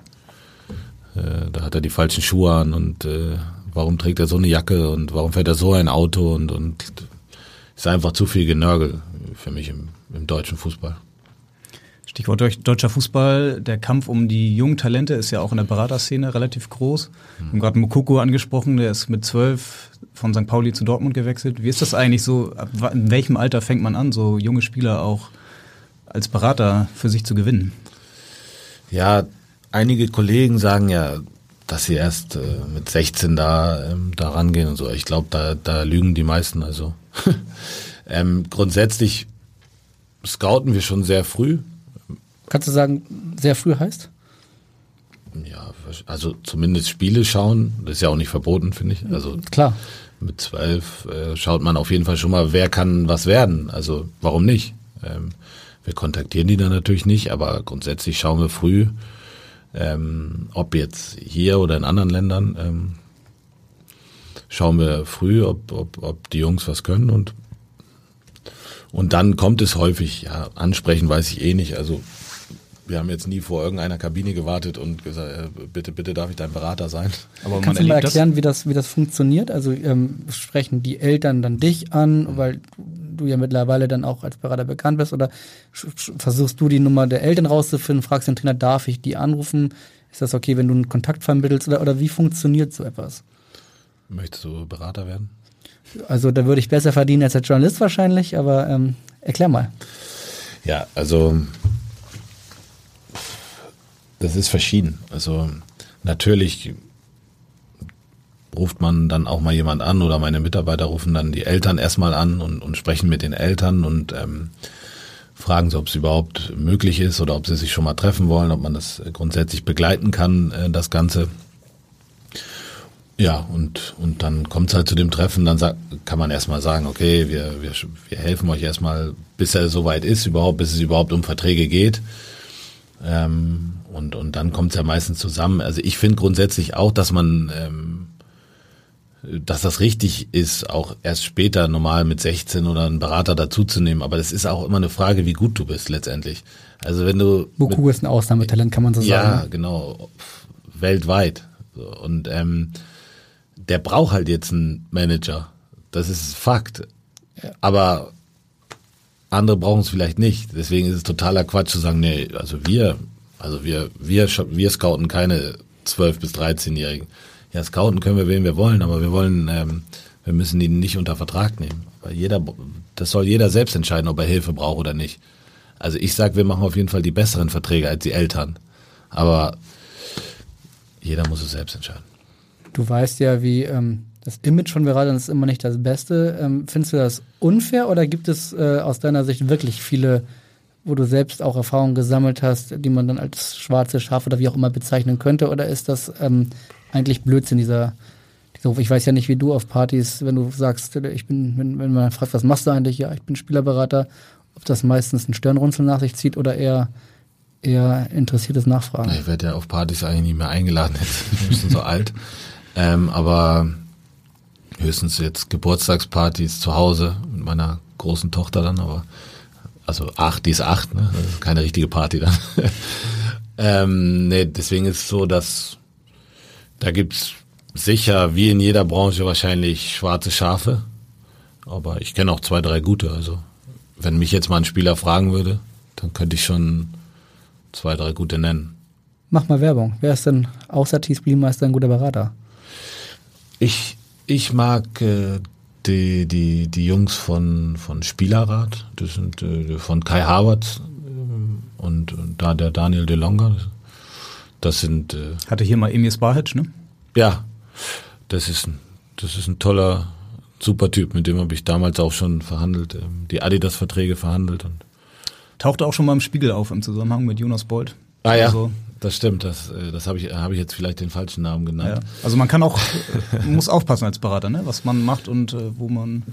äh, da hat er die falschen Schuhe an und äh, warum trägt er so eine Jacke und warum fährt er so ein Auto und, und ist einfach zu viel Genörgel für mich im, im deutschen Fußball. Stichwort deutscher Fußball, der Kampf um die jungen Talente ist ja auch in der Beraterszene relativ groß. Wir haben gerade Mokoko angesprochen, der ist mit zwölf von St. Pauli zu Dortmund gewechselt. Wie ist das eigentlich so? In welchem Alter fängt man an, so junge Spieler auch als Berater für sich zu gewinnen? Ja, einige Kollegen sagen ja, dass sie erst äh, mit 16 da, ähm, da rangehen und so. Ich glaube, da, da lügen die meisten. Also (laughs) ähm, grundsätzlich scouten wir schon sehr früh. Kannst du sagen, sehr früh heißt? Ja, also zumindest Spiele schauen, das ist ja auch nicht verboten, finde ich. Also klar. Mit zwölf äh, schaut man auf jeden Fall schon mal, wer kann was werden. Also warum nicht? Ähm, wir kontaktieren die dann natürlich nicht, aber grundsätzlich schauen wir früh, ähm, ob jetzt hier oder in anderen Ländern, ähm, schauen wir früh, ob, ob, ob die Jungs was können und und dann kommt es häufig, ja, ansprechen weiß ich eh nicht. Also wir haben jetzt nie vor irgendeiner Kabine gewartet und gesagt, äh, bitte, bitte darf ich dein Berater sein. Aber Kannst du mal erklären, das? wie das, wie das funktioniert? Also ähm, sprechen die Eltern dann dich an, weil du ja mittlerweile dann auch als Berater bekannt bist oder versuchst du die Nummer der Eltern rauszufinden, fragst den Trainer, darf ich die anrufen? Ist das okay, wenn du einen Kontakt vermittelst oder, oder wie funktioniert so etwas? Möchtest du Berater werden? Also da würde ich besser verdienen als als Journalist wahrscheinlich, aber ähm, erklär mal. Ja, also das ist verschieden. Also natürlich ruft man dann auch mal jemand an oder meine Mitarbeiter rufen dann die Eltern erstmal an und, und sprechen mit den Eltern und ähm, fragen sie, ob es überhaupt möglich ist oder ob sie sich schon mal treffen wollen, ob man das grundsätzlich begleiten kann, äh, das Ganze. Ja, und, und dann kommt es halt zu dem Treffen, dann sagt, kann man erstmal sagen, okay, wir, wir, wir helfen euch erstmal, bis er soweit ist, überhaupt, bis es überhaupt um Verträge geht. Ähm, und, und dann kommt es ja meistens zusammen. Also ich finde grundsätzlich auch, dass man ähm, dass das richtig ist, auch erst später normal mit 16 oder einen Berater dazuzunehmen. Aber das ist auch immer eine Frage, wie gut du bist letztendlich. Also wenn du. Boku ist ein Ausnahmetalent, kann man so ja, sagen. Ja, genau. Weltweit. Und ähm, der braucht halt jetzt einen Manager. Das ist Fakt. Ja. Aber andere brauchen es vielleicht nicht. Deswegen ist es totaler Quatsch zu sagen, nee, also wir, also wir, wir, wir scouten keine 12- bis 13-Jährigen ja, scouten können wir, wen wir wollen, aber wir wollen, ähm, wir müssen ihn nicht unter Vertrag nehmen. Weil jeder, das soll jeder selbst entscheiden, ob er Hilfe braucht oder nicht. Also ich sag, wir machen auf jeden Fall die besseren Verträge als die Eltern. Aber jeder muss es selbst entscheiden. Du weißt ja, wie ähm, das Image von Beratern ist immer nicht das Beste. Ähm, findest du das unfair oder gibt es äh, aus deiner Sicht wirklich viele, wo du selbst auch Erfahrungen gesammelt hast, die man dann als schwarze Schafe oder wie auch immer bezeichnen könnte? Oder ist das ähm, eigentlich Blödsinn, dieser, dieser Ruf. Ich weiß ja nicht, wie du auf Partys, wenn du sagst, ich bin, wenn, wenn man fragt, was machst du eigentlich? Ja, ich bin Spielerberater, ob das meistens ein Stirnrunzeln nach sich zieht oder eher eher interessiertes Nachfragen. Ich werde ja auf Partys eigentlich nicht mehr eingeladen, jetzt bin schon so alt. Ähm, aber höchstens jetzt Geburtstagspartys zu Hause mit meiner großen Tochter dann, aber also acht, die ist acht, ne? Das ist keine richtige Party dann. (laughs) ähm, nee, deswegen ist es so, dass da gibt's sicher, wie in jeder Branche, wahrscheinlich schwarze Schafe. Aber ich kenne auch zwei, drei gute. Also wenn mich jetzt mal ein Spieler fragen würde, dann könnte ich schon zwei, drei gute nennen. Mach mal Werbung. Wer ist denn außer Thies Bliemeister ein guter Berater? Ich, ich mag äh, die, die, die Jungs von, von Spielerrat, das sind äh, von Kai Harvard äh, und, und, da der Daniel De Longa. Das sind. Äh, Hatte hier mal Emil Spahic, ne? Ja, das ist ein, das ist ein toller, super Typ, mit dem habe ich damals auch schon verhandelt, ähm, die Adidas-Verträge verhandelt. Und Tauchte auch schon mal im Spiegel auf im Zusammenhang mit Jonas Bolt. Ah ja, also, das stimmt. Das, äh, das habe ich, hab ich jetzt vielleicht den falschen Namen genannt. Ja. Also man kann auch, muss aufpassen als Berater, ne? was man macht und äh, wo man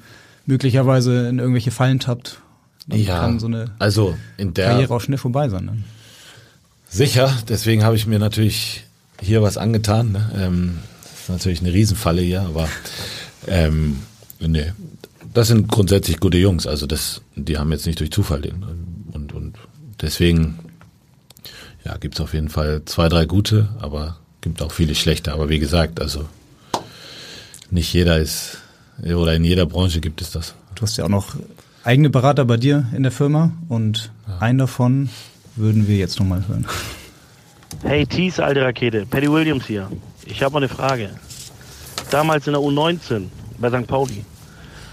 möglicherweise in irgendwelche Fallen tappt. Dann ja, kann so eine also in der Karriere auch schnell vorbei sein. Ne? Sicher, deswegen habe ich mir natürlich hier was angetan. Ne? Ähm, das ist natürlich eine Riesenfalle hier, aber ähm, nee, das sind grundsätzlich gute Jungs. Also das, die haben jetzt nicht durch Zufall den und und deswegen ja, gibt es auf jeden Fall zwei, drei gute, aber gibt auch viele schlechte. Aber wie gesagt, also nicht jeder ist, oder in jeder Branche gibt es das. Du hast ja auch noch eigene Berater bei dir in der Firma und ja. einen davon würden wir jetzt nochmal hören. Hey Thies, alte Rakete, Paddy Williams hier. Ich habe mal eine Frage. Damals in der U19 bei St. Pauli,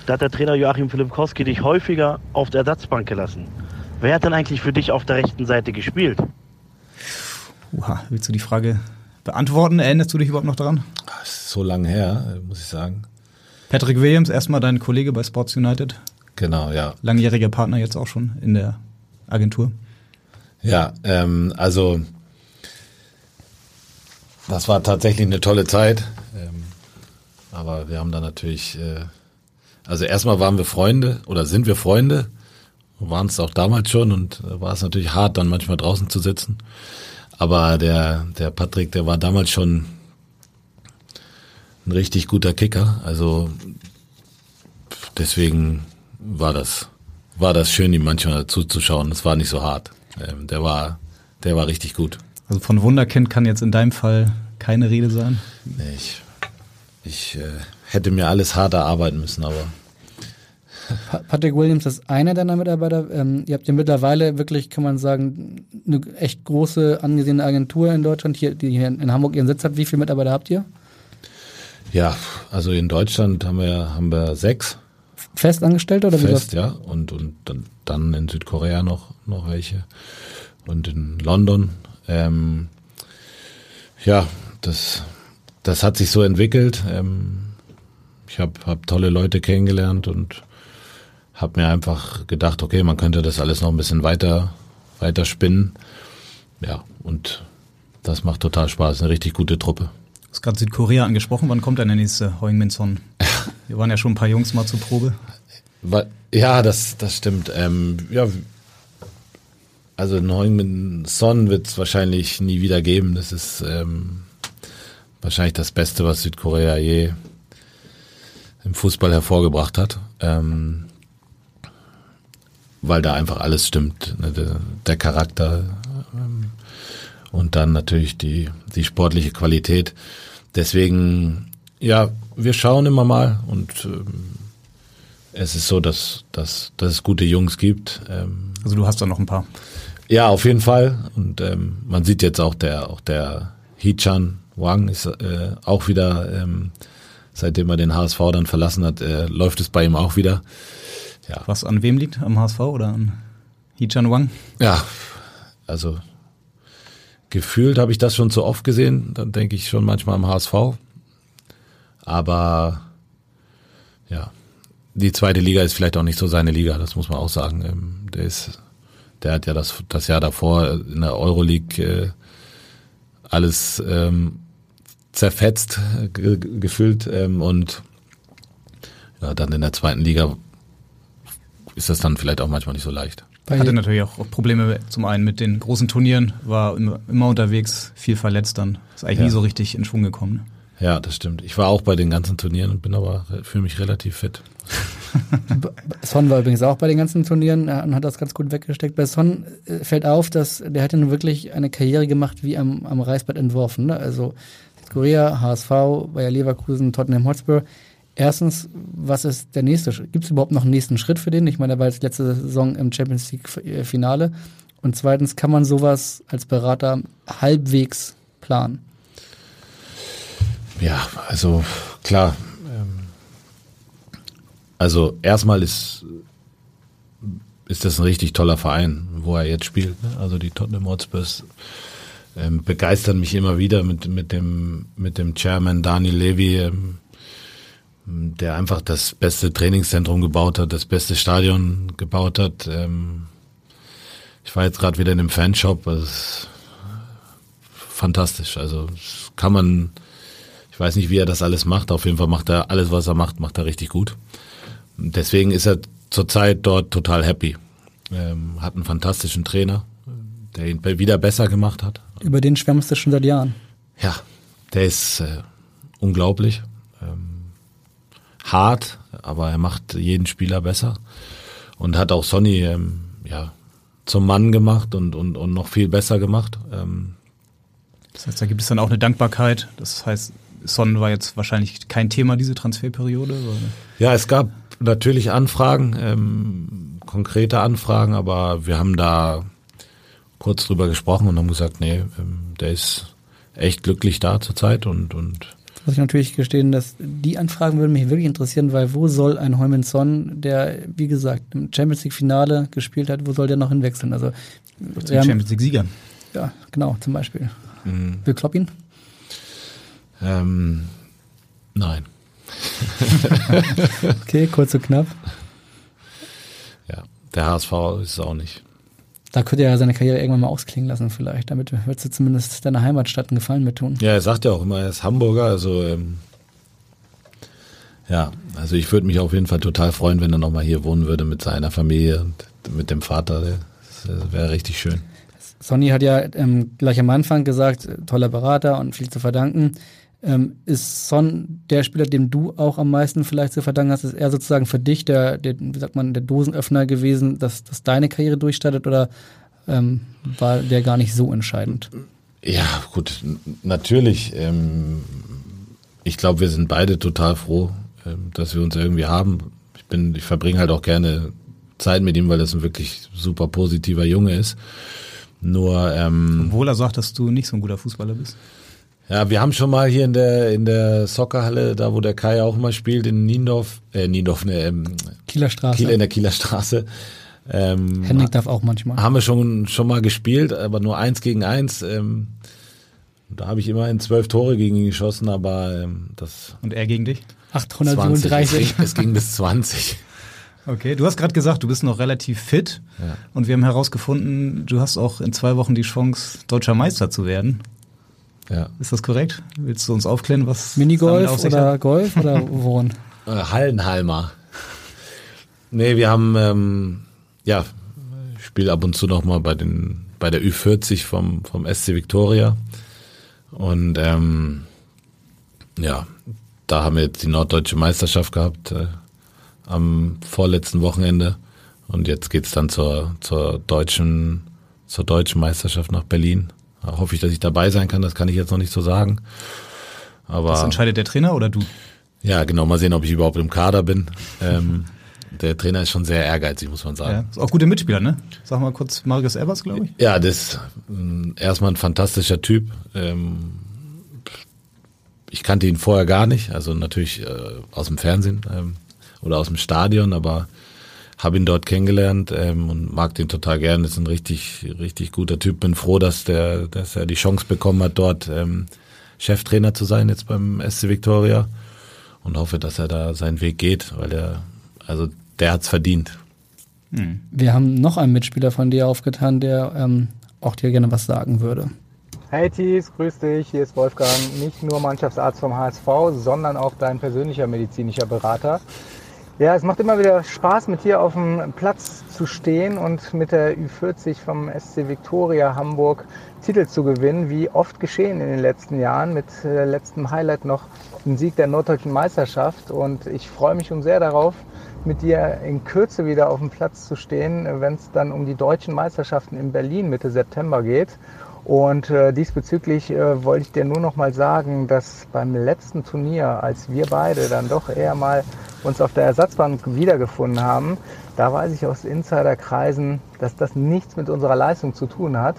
da hat der Trainer Joachim Philipp Koski dich häufiger auf der Ersatzbank gelassen. Wer hat denn eigentlich für dich auf der rechten Seite gespielt? Uha, willst du die Frage beantworten? Erinnerst du dich überhaupt noch daran? so lange her, muss ich sagen. Patrick Williams, erstmal dein Kollege bei Sports United. Genau, ja. Langjähriger Partner jetzt auch schon in der Agentur. Ja, ähm, also das war tatsächlich eine tolle Zeit. Ähm, aber wir haben da natürlich, äh, also erstmal waren wir Freunde oder sind wir Freunde, waren es auch damals schon und äh, war es natürlich hart, dann manchmal draußen zu sitzen. Aber der, der Patrick, der war damals schon ein richtig guter Kicker. Also deswegen war das, war das schön, ihm manchmal zuzuschauen. Es war nicht so hart. Ähm, der war, der war richtig gut. Also von Wunderkind kann jetzt in deinem Fall keine Rede sein? Nee, ich, ich äh, hätte mir alles hart erarbeiten müssen, aber Patrick Williams ist einer deiner Mitarbeiter. Ähm, ihr habt ja mittlerweile wirklich, kann man sagen, eine echt große angesehene Agentur in Deutschland, hier, die hier in Hamburg ihren Sitz hat. Wie viele Mitarbeiter habt ihr? Ja, also in Deutschland haben wir, haben wir sechs. Fest angestellt oder wie Fest, ja. Und, und dann, dann in Südkorea noch, noch welche. Und in London. Ähm, ja, das, das hat sich so entwickelt. Ähm, ich habe hab tolle Leute kennengelernt und habe mir einfach gedacht, okay, man könnte das alles noch ein bisschen weiter, weiter spinnen. Ja, und das macht total Spaß, eine richtig gute Truppe. Du hast gerade Südkorea angesprochen, wann kommt denn der nächste Heung-Min Son? (laughs) Wir waren ja schon ein paar Jungs mal zur Probe. Ja, das, das stimmt. Ähm, ja, also einen Heung-Min Son wird es wahrscheinlich nie wieder geben. Das ist ähm, wahrscheinlich das Beste, was Südkorea je im Fußball hervorgebracht hat. Ähm, weil da einfach alles stimmt. Ne? Der, der, Charakter ähm, und dann natürlich die, die sportliche Qualität. Deswegen, ja, wir schauen immer mal und ähm, es ist so, dass, dass, dass es gute Jungs gibt. Ähm, also du hast da noch ein paar. Ja, auf jeden Fall. Und ähm, man sieht jetzt auch der, auch der Hichan Wang ist äh, auch wieder, ähm, seitdem er den HSV dann verlassen hat, äh, läuft es bei ihm auch wieder ja. Was an wem liegt? Am HSV oder an Hichan Wang? Ja, also gefühlt habe ich das schon zu oft gesehen. Dann denke ich schon manchmal am HSV. Aber ja, die zweite Liga ist vielleicht auch nicht so seine Liga, das muss man auch sagen. Ähm, der ist, der hat ja das, das Jahr davor in der Euroleague äh, alles ähm, zerfetzt ge gefühlt ähm, und ja, dann in der zweiten Liga ist das dann vielleicht auch manchmal nicht so leicht. Er hatte natürlich auch Probleme zum einen mit den großen Turnieren, war immer, unterwegs, viel verletzt dann. Ist eigentlich ja. nie so richtig in Schwung gekommen. Ne? Ja, das stimmt. Ich war auch bei den ganzen Turnieren und bin aber für mich relativ fit. (laughs) Son war übrigens auch bei den ganzen Turnieren und hat das ganz gut weggesteckt. Bei Son äh, fällt auf, dass der hat ja nun wirklich eine Karriere gemacht wie am, am Reißbrett entworfen. Ne? Also Korea, HSV, Bayer Leverkusen, Tottenham Hotspur. Erstens, was ist der nächste? Gibt es überhaupt noch einen nächsten Schritt für den? Ich meine, er war jetzt letzte Saison im Champions League-Finale. Und zweitens, kann man sowas als Berater halbwegs planen? Ja, also klar. Ähm, also erstmal ist, ist das ein richtig toller Verein, wo er jetzt spielt. Ne? Also die Tottenham Hotspurs ähm, begeistern mich immer wieder mit, mit, dem, mit dem Chairman Daniel Levy, ähm, der einfach das beste Trainingszentrum gebaut hat, das beste Stadion gebaut hat. Ähm, ich war jetzt gerade wieder in einem Fanshop, ist fantastisch. Also kann man, ich weiß nicht, wie er das alles macht. Auf jeden Fall macht er alles, was er macht, macht er richtig gut. Deswegen ist er zurzeit dort total happy. Ähm, hat einen fantastischen Trainer, der ihn wieder besser gemacht hat. Über den schwärmst du schon seit Jahren. Ja, der ist äh, unglaublich. Ähm, hart, aber er macht jeden Spieler besser. Und hat auch Sonny ähm, ja, zum Mann gemacht und, und, und noch viel besser gemacht. Ähm, das heißt, da gibt es dann auch eine Dankbarkeit. Das heißt, Son war jetzt wahrscheinlich kein Thema, diese Transferperiode? Oder? Ja, es gab natürlich Anfragen, ähm, konkrete Anfragen, aber wir haben da kurz drüber gesprochen und haben gesagt, nee, ähm, der ist echt glücklich da zurzeit und, und muss ich natürlich gestehen, dass die Anfragen würden mich wirklich interessieren, weil wo soll ein Heumann Son, der, wie gesagt, im Champions League Finale gespielt hat, wo soll der noch hinwechseln? Also, zum Champions League Sieger. Ja, genau, zum Beispiel. Mhm. Will Klopp ihn? Ähm, nein. (laughs) okay, kurz und knapp. Ja, der HSV ist es auch nicht. Da könnte er ja seine Karriere irgendwann mal ausklingen lassen, vielleicht. Damit würdest du zumindest deiner Heimatstadt einen Gefallen mit tun. Ja, er sagt ja auch immer, er ist Hamburger, also ähm, ja, also ich würde mich auf jeden Fall total freuen, wenn er nochmal hier wohnen würde mit seiner Familie und mit dem Vater. Das wäre richtig schön. Sonny hat ja ähm, gleich am Anfang gesagt, toller Berater und viel zu verdanken. Ähm, ist Son der Spieler, dem du auch am meisten vielleicht zu verdanken hast? Ist er sozusagen für dich der, der wie sagt man, der Dosenöffner gewesen, dass, dass deine Karriere durchstartet oder ähm, war der gar nicht so entscheidend? Ja, gut, natürlich. Ähm, ich glaube, wir sind beide total froh, ähm, dass wir uns irgendwie haben. Ich bin, ich verbringe halt auch gerne Zeit mit ihm, weil das ein wirklich super positiver Junge ist. Nur, ähm, obwohl er sagt, dass du nicht so ein guter Fußballer bist. Ja, wir haben schon mal hier in der in der Soccerhalle, da wo der Kai auch mal spielt, in Niendorf, äh, Niendorf, ne, ähm, Kieler Straße. Kiel, in der Kieler Straße. Ähm, Henning darf auch manchmal. Haben wir schon schon mal gespielt, aber nur eins gegen eins. Ähm, da habe ich immerhin zwölf Tore gegen ihn geschossen, aber ähm, das. Und er gegen dich? 837. Es ging, es ging bis 20. Okay, du hast gerade gesagt, du bist noch relativ fit ja. und wir haben herausgefunden, du hast auch in zwei Wochen die Chance, deutscher Meister zu werden. Ja. Ist das korrekt? Willst du uns aufklären, was Minigolf oder Golf oder (laughs) woran? Äh, Hallenhalmer. Nee, wir haben ähm, ja ich spiele ab und zu noch mal bei den bei der Ü40 vom vom SC Victoria und ähm, ja, da haben wir jetzt die norddeutsche Meisterschaft gehabt äh, am vorletzten Wochenende und jetzt geht's dann zur zur deutschen zur deutschen Meisterschaft nach Berlin da hoffe ich, dass ich dabei sein kann. Das kann ich jetzt noch nicht so sagen. Aber das entscheidet der Trainer oder du? Ja, genau. Mal sehen, ob ich überhaupt im Kader bin. Ähm, der Trainer ist schon sehr ehrgeizig, muss man sagen. Ja, ist auch guter Mitspieler, ne? Sag mal kurz Marius Ebers, glaube ich. Ja, das ist äh, erstmal ein fantastischer Typ. Ähm, ich kannte ihn vorher gar nicht, also natürlich äh, aus dem Fernsehen ähm, oder aus dem Stadion, aber habe ihn dort kennengelernt ähm, und mag den total gern. Ist ein richtig, richtig guter Typ. Bin froh, dass der, dass er die Chance bekommen hat, dort ähm, Cheftrainer zu sein jetzt beim SC Victoria und hoffe, dass er da seinen Weg geht, weil er, also der hat's verdient. Hm. Wir haben noch einen Mitspieler von dir aufgetan, der ähm, auch dir gerne was sagen würde. Hey Thies, grüß dich, hier ist Wolfgang, nicht nur Mannschaftsarzt vom HSV, sondern auch dein persönlicher medizinischer Berater. Ja, es macht immer wieder Spaß, mit dir auf dem Platz zu stehen und mit der Ü40 vom SC Viktoria Hamburg Titel zu gewinnen, wie oft geschehen in den letzten Jahren. Mit äh, letztem Highlight noch ein Sieg der norddeutschen Meisterschaft. Und ich freue mich schon sehr darauf, mit dir in Kürze wieder auf dem Platz zu stehen, wenn es dann um die deutschen Meisterschaften in Berlin Mitte September geht. Und äh, diesbezüglich äh, wollte ich dir nur noch mal sagen, dass beim letzten Turnier, als wir beide dann doch eher mal uns auf der Ersatzbank wiedergefunden haben, da weiß ich aus Insiderkreisen, dass das nichts mit unserer Leistung zu tun hat,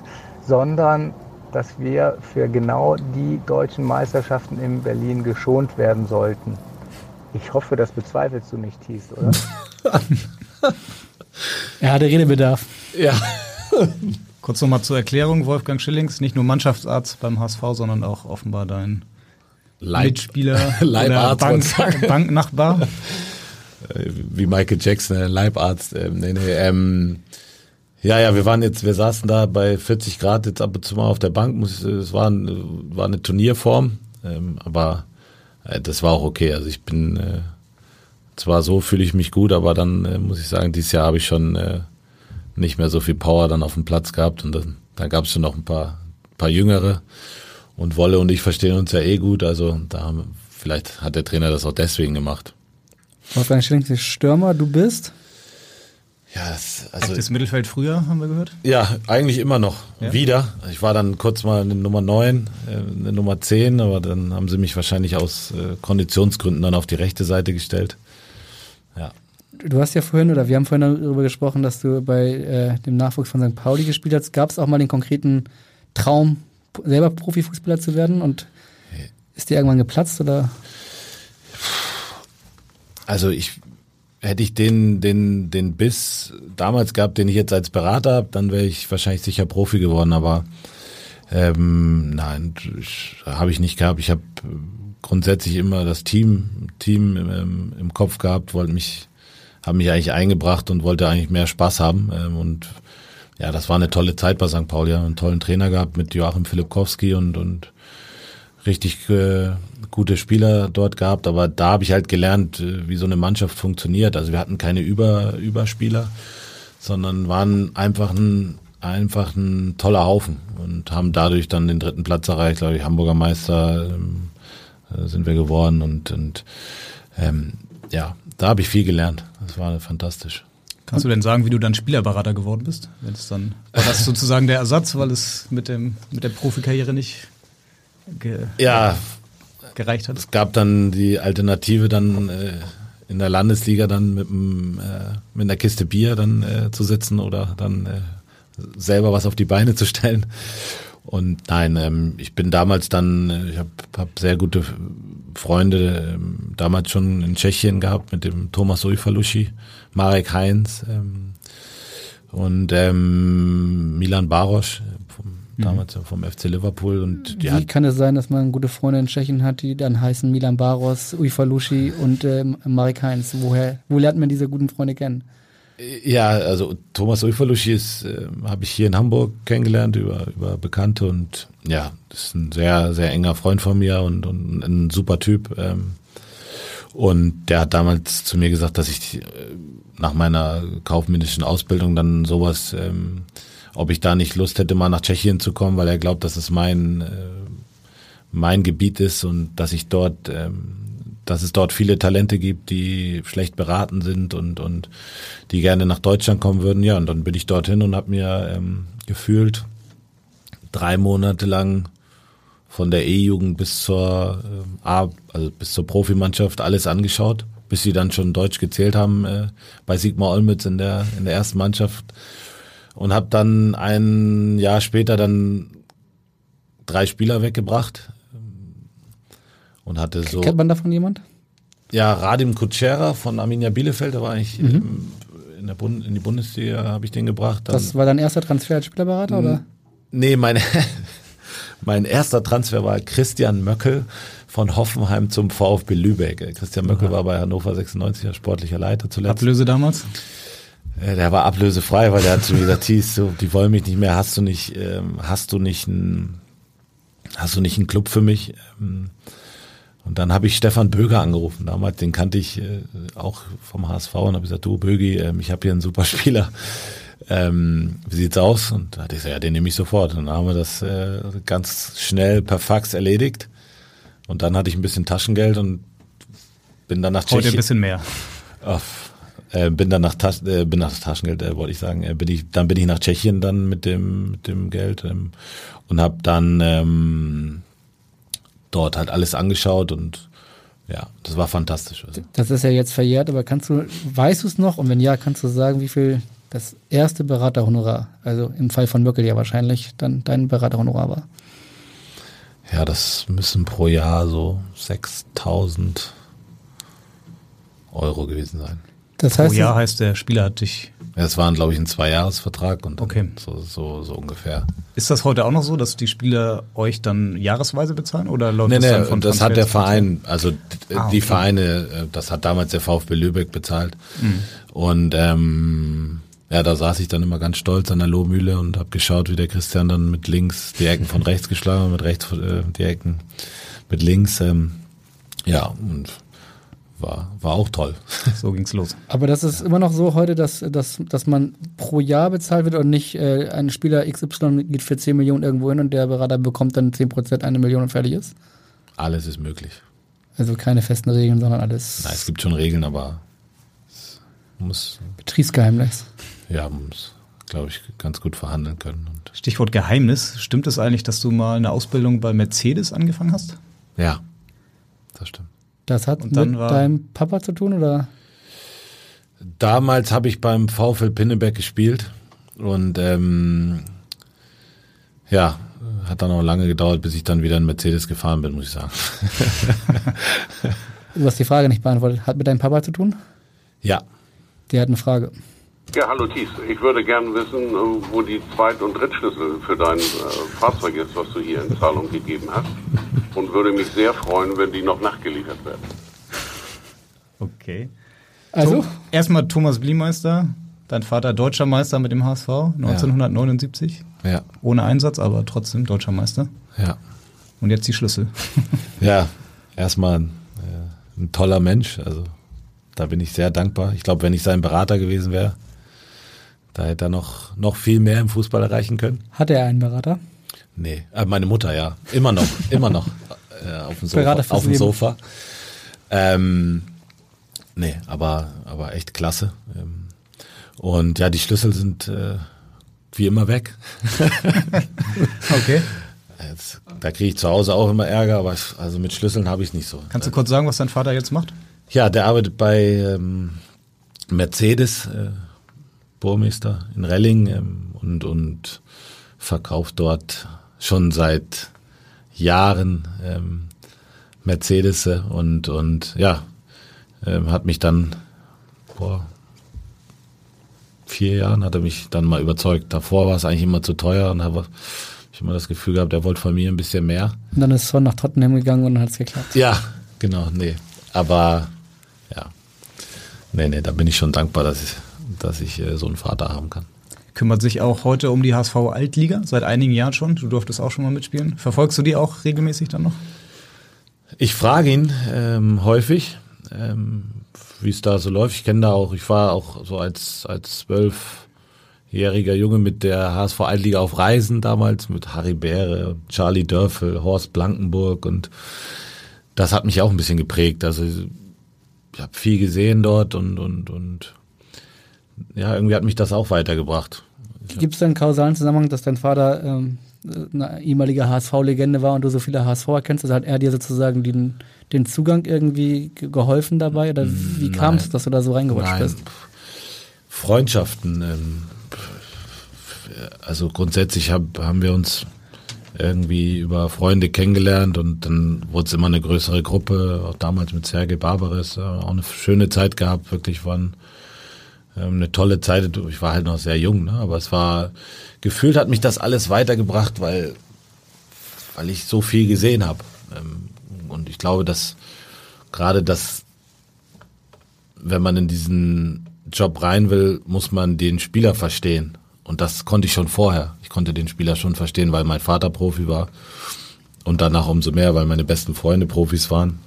sondern dass wir für genau die deutschen Meisterschaften in Berlin geschont werden sollten. Ich hoffe, das bezweifelst du nicht, Thies, oder? (laughs) er hatte Redebedarf. Ja. (laughs) Kurz nochmal zur Erklärung, Wolfgang Schillings, nicht nur Mannschaftsarzt beim HSV, sondern auch offenbar dein Leib, Mitspieler (laughs) Leibarzt Bank, Banknachbar. Äh, wie Michael Jackson, Leibarzt. Ähm, nee, nee, ähm, ja, ja, wir waren jetzt, wir saßen da bei 40 Grad jetzt ab und zu mal auf der Bank. Es war, war eine Turnierform, ähm, aber äh, das war auch okay. Also ich bin äh, zwar so fühle ich mich gut, aber dann äh, muss ich sagen, dieses Jahr habe ich schon äh, nicht mehr so viel Power dann auf dem Platz gehabt und dann, dann gab es schon noch ein paar, paar Jüngere und Wolle und ich verstehen uns ja eh gut, also da haben, vielleicht hat der Trainer das auch deswegen gemacht. Wolfgang Schilling, Stürmer, du bist? Ja, das, also das Mittelfeld früher, haben wir gehört? Ja, eigentlich immer noch. Ja. Wieder. Ich war dann kurz mal eine Nummer 9, äh, eine Nummer 10, aber dann haben sie mich wahrscheinlich aus äh, Konditionsgründen dann auf die rechte Seite gestellt. Ja. Du hast ja vorhin, oder wir haben vorhin darüber gesprochen, dass du bei äh, dem Nachwuchs von St. Pauli gespielt hast. Gab es auch mal den konkreten Traum, selber Profifußballer zu werden? Und ist dir irgendwann geplatzt oder? Also ich hätte ich den, den, den Biss damals gehabt, den ich jetzt als Berater habe, dann wäre ich wahrscheinlich sicher Profi geworden, aber ähm, nein, habe ich nicht gehabt. Ich habe grundsätzlich immer das Team, Team im, im Kopf gehabt, wollte mich, habe mich eigentlich eingebracht und wollte eigentlich mehr Spaß haben. Ähm, und ja, das war eine tolle Zeit bei St. Pauli. Ja, einen tollen Trainer gehabt mit Joachim Filipkowski und, und richtig äh, gute Spieler dort gehabt, aber da habe ich halt gelernt, äh, wie so eine Mannschaft funktioniert. Also wir hatten keine Über Überspieler, sondern waren einfach ein einfach ein toller Haufen und haben dadurch dann den dritten Platz erreicht, glaube ich, Hamburger Meister ähm, äh, sind wir geworden und, und ähm, ja, da habe ich viel gelernt. Das war fantastisch. Kannst du denn sagen, wie du dann Spielerberater geworden bist? Wenn es dann war das sozusagen der Ersatz, weil es mit dem mit der Profikarriere nicht ge ja, gereicht hat. Es gab dann die Alternative dann äh, in der Landesliga dann mit, dem, äh, mit einer Kiste Bier dann äh, zu sitzen oder dann äh, selber was auf die Beine zu stellen. Und nein, ähm, ich bin damals dann, äh, ich habe hab sehr gute Freunde ähm, damals schon in Tschechien gehabt mit dem Thomas Uifalushi, Marek Heinz ähm, und ähm, Milan Barosch vom Mhm. damals vom FC Liverpool. Und Wie kann es sein, dass man gute Freunde in Tschechien hat, die dann heißen Milan Baros, Uifalushi und äh, Marek Heinz? Woher, wo lernt man diese guten Freunde kennen? Ja, also Thomas Uifalushi ist, äh, habe ich hier in Hamburg kennengelernt über, über Bekannte und ja, ist ein sehr, sehr enger Freund von mir und, und ein super Typ. Ähm, und der hat damals zu mir gesagt, dass ich äh, nach meiner kaufmännischen Ausbildung dann sowas ähm, ob ich da nicht Lust hätte, mal nach Tschechien zu kommen, weil er glaubt, dass es mein, äh, mein Gebiet ist und dass ich dort, ähm, dass es dort viele Talente gibt, die schlecht beraten sind und, und die gerne nach Deutschland kommen würden. Ja, und dann bin ich dorthin und habe mir ähm, gefühlt drei Monate lang von der E-Jugend bis zur äh, A, also bis zur Profimannschaft alles angeschaut, bis sie dann schon Deutsch gezählt haben äh, bei Sigmar Olmitz in der in der ersten Mannschaft und habe dann ein Jahr später dann drei Spieler weggebracht und hatte so. Kennt man davon jemand? Ja, Radim Kutschera von Arminia Bielefeld, da war ich mhm. in, der Bund, in die Bundesliga, habe ich den gebracht. Dann, das war dein erster Transfer als Spielerberater, oder? Nee, meine, (laughs) mein erster Transfer war Christian Möckel von Hoffenheim zum VfB Lübeck. Christian Möckel Aha. war bei Hannover 96 sportlicher Leiter zuletzt. Ablöse damals? Der war ablösefrei, weil der hat zu mir gesagt, (laughs) Thies, so, die wollen mich nicht mehr, hast du nicht, ähm, hast du nicht ein, hast du nicht einen Club für mich? Ähm, Und dann habe ich Stefan Böger angerufen. Damals, den kannte ich äh, auch vom HSV und habe gesagt, du Bögi, äh, ich habe hier einen super (laughs) Spieler. Ähm, wie sieht's aus? Und da hatte ich gesagt, ja, den nehme ich sofort. Und dann haben wir das äh, ganz schnell per Fax erledigt. Und dann hatte ich ein bisschen Taschengeld und bin dann nach Tschechien. Heute ein bisschen mehr. Auf, äh, bin dann nach Tas äh, bin nach Taschengeld, äh, wollte ich sagen. Äh, bin ich, dann bin ich nach Tschechien dann mit dem mit dem Geld ähm, und habe dann ähm, dort halt alles angeschaut und ja, das war fantastisch. Also. Das ist ja jetzt verjährt, aber kannst du, weißt du es noch? Und wenn ja, kannst du sagen, wie viel das erste Beraterhonorar, also im Fall von Möckel ja wahrscheinlich, dann dein Beraterhonorar war? Ja, das müssen pro Jahr so 6000 Euro gewesen sein. Das heißt, pro Jahr heißt, der Spieler hat dich es waren, glaube ich, ein Zweijahresvertrag und okay. so, so, so ungefähr. Ist das heute auch noch so, dass die Spieler euch dann jahresweise bezahlen oder läuft nee, das nee, dann von das hat der Verein, also ah, die okay. Vereine, äh, das hat damals der VfB Lübeck bezahlt. Mhm. Und ähm, ja, da saß ich dann immer ganz stolz an der Lohmühle und habe geschaut, wie der Christian dann mit links die Ecken von rechts geschlagen hat, mit rechts äh, die Ecken mit links. Ähm, ja, und war, war auch toll. (laughs) So ging's los. Aber das ist immer noch so heute, dass, dass, dass man pro Jahr bezahlt wird und nicht äh, ein Spieler XY geht für 10 Millionen irgendwo hin und der Berater bekommt dann 10 Prozent eine Million und fertig ist? Alles ist möglich. Also keine festen Regeln, sondern alles. Nein, es gibt schon Regeln, aber es muss. Betriebsgeheimnis. Ja, man muss, glaube ich, ganz gut verhandeln können. Und Stichwort Geheimnis. Stimmt es eigentlich, dass du mal eine Ausbildung bei Mercedes angefangen hast? Ja, das stimmt. Das hat mit deinem Papa zu tun, oder? Damals habe ich beim VfL Pinneberg gespielt und ähm, ja, hat dann auch lange gedauert, bis ich dann wieder in Mercedes gefahren bin, muss ich sagen. (laughs) du hast die Frage nicht beantwortet. Hat mit deinem Papa zu tun? Ja. Der hat eine Frage. Ja, hallo Thies. Ich würde gerne wissen, wo die Zweit- und Drittschlüssel für dein äh, Fahrzeug ist, was du hier in Zahlung gegeben hast. Und würde mich sehr freuen, wenn die noch nachgeliefert werden. Okay. Also? erstmal Thomas Bliemeister, dein Vater deutscher Meister mit dem HSV 1979. Ja. ja. Ohne Einsatz, aber trotzdem deutscher Meister. Ja. Und jetzt die Schlüssel. (laughs) ja, erstmal ein, äh, ein toller Mensch. Also da bin ich sehr dankbar. Ich glaube, wenn ich sein Berater gewesen wäre, da hätte er noch, noch viel mehr im Fußball erreichen können. Hat er einen Berater? Nee, äh, meine Mutter, ja. Immer noch, (laughs) immer noch. Äh, auf dem Sofa. Auf dem Sofa. Ähm, nee, aber, aber echt klasse. Ähm, und ja, die Schlüssel sind äh, wie immer weg. (laughs) okay. Jetzt, da kriege ich zu Hause auch immer Ärger, aber also mit Schlüsseln habe ich es nicht so. Kannst du kurz sagen, was dein Vater jetzt macht? Ja, der arbeitet bei ähm, Mercedes. Äh, Burmeister in Relling ähm, und, und verkauft dort schon seit Jahren ähm, Mercedes und, und ja, ähm, hat mich dann vor vier Jahren hat er mich dann mal überzeugt. Davor war es eigentlich immer zu teuer und habe ich immer das Gefühl gehabt, er wollte von mir ein bisschen mehr. Und dann ist Son nach Tottenham gegangen und dann hat es geklappt. Ja, genau, nee. Aber ja, nee, nee, da bin ich schon dankbar, dass ich dass ich äh, so einen Vater haben kann. Kümmert sich auch heute um die HSV Altliga, seit einigen Jahren schon. Du durftest auch schon mal mitspielen. Verfolgst du die auch regelmäßig dann noch? Ich frage ihn ähm, häufig, ähm, wie es da so läuft. Ich kenne da auch, ich war auch so als, als zwölfjähriger Junge mit der HSV Altliga auf Reisen damals mit Harry Bäre, Charlie Dörfel, Horst Blankenburg und das hat mich auch ein bisschen geprägt. Also ich habe viel gesehen dort und, und, und ja, irgendwie hat mich das auch weitergebracht. Gibt es da einen kausalen Zusammenhang, dass dein Vater ähm, eine ehemalige HSV-Legende war und du so viele HSV erkennst? Also hat er dir sozusagen den, den Zugang irgendwie geholfen dabei? Oder wie kam es, dass du da so reingerutscht bist? Freundschaften. Ähm, also grundsätzlich hab, haben wir uns irgendwie über Freunde kennengelernt und dann wurde es immer eine größere Gruppe, auch damals mit Sergei Barbares, auch eine schöne Zeit gehabt, wirklich waren eine tolle Zeit. Ich war halt noch sehr jung, ne? aber es war gefühlt hat mich das alles weitergebracht, weil weil ich so viel gesehen habe. Ähm, und ich glaube, dass gerade das, wenn man in diesen Job rein will, muss man den Spieler verstehen. Und das konnte ich schon vorher. Ich konnte den Spieler schon verstehen, weil mein Vater Profi war. Und danach umso mehr, weil meine besten Freunde Profis waren.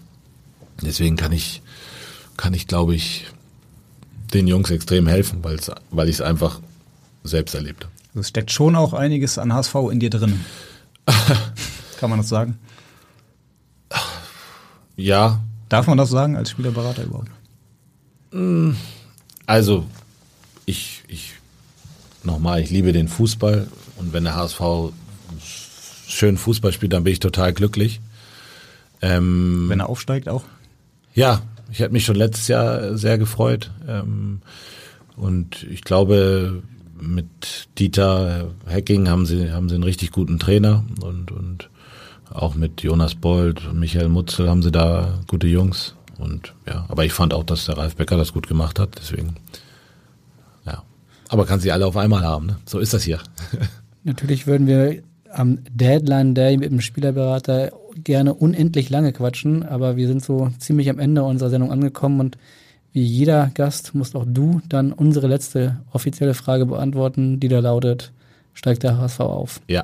Deswegen kann ich, kann ich, glaube ich, den Jungs extrem helfen, weil's, weil ich es einfach selbst erlebt habe. Also es steckt schon auch einiges an HSV in dir drin. (laughs) kann man das sagen? Ja. Darf man das sagen als Spielerberater überhaupt? Also, ich, ich, nochmal, ich liebe den Fußball und wenn der HSV schön Fußball spielt, dann bin ich total glücklich. Ähm, wenn er aufsteigt auch? Ja, ich hätte mich schon letztes Jahr sehr gefreut. Ähm, und ich glaube, mit Dieter Hacking haben sie, haben sie einen richtig guten Trainer und, und auch mit Jonas Bold und Michael Mutzel haben sie da gute Jungs. Und ja, aber ich fand auch, dass der Ralf Becker das gut gemacht hat, deswegen. Ja. Aber kann sie alle auf einmal haben, ne? So ist das hier. (laughs) Natürlich würden wir am Deadline Day mit dem Spielerberater gerne unendlich lange quatschen, aber wir sind so ziemlich am Ende unserer Sendung angekommen und wie jeder Gast musst auch du dann unsere letzte offizielle Frage beantworten, die da lautet, steigt der HSV auf? Ja.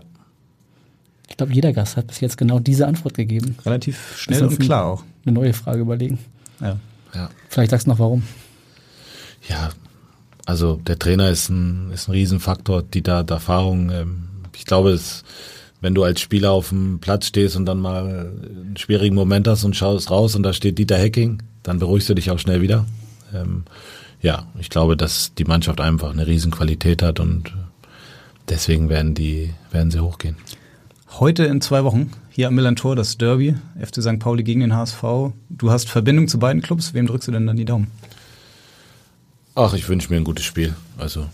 Ich glaube, jeder Gast hat bis jetzt genau diese Antwort gegeben. Relativ schnell und klar auch. Eine neue Frage überlegen. Ja. ja. Vielleicht sagst du noch warum. Ja, also der Trainer ist ein, ist ein Riesenfaktor, die da Erfahrung. Ähm, ich glaube, es, wenn du als Spieler auf dem Platz stehst und dann mal einen schwierigen Moment hast und schaust raus und da steht Dieter Hecking, dann beruhigst du dich auch schnell wieder. Ähm, ja, ich glaube, dass die Mannschaft einfach eine Riesenqualität hat und deswegen werden die, werden sie hochgehen. Heute in zwei Wochen hier am Millantor das Derby, FC St. Pauli gegen den HSV. Du hast Verbindung zu beiden Clubs. Wem drückst du denn dann die Daumen? Ach, ich wünsche mir ein gutes Spiel. Also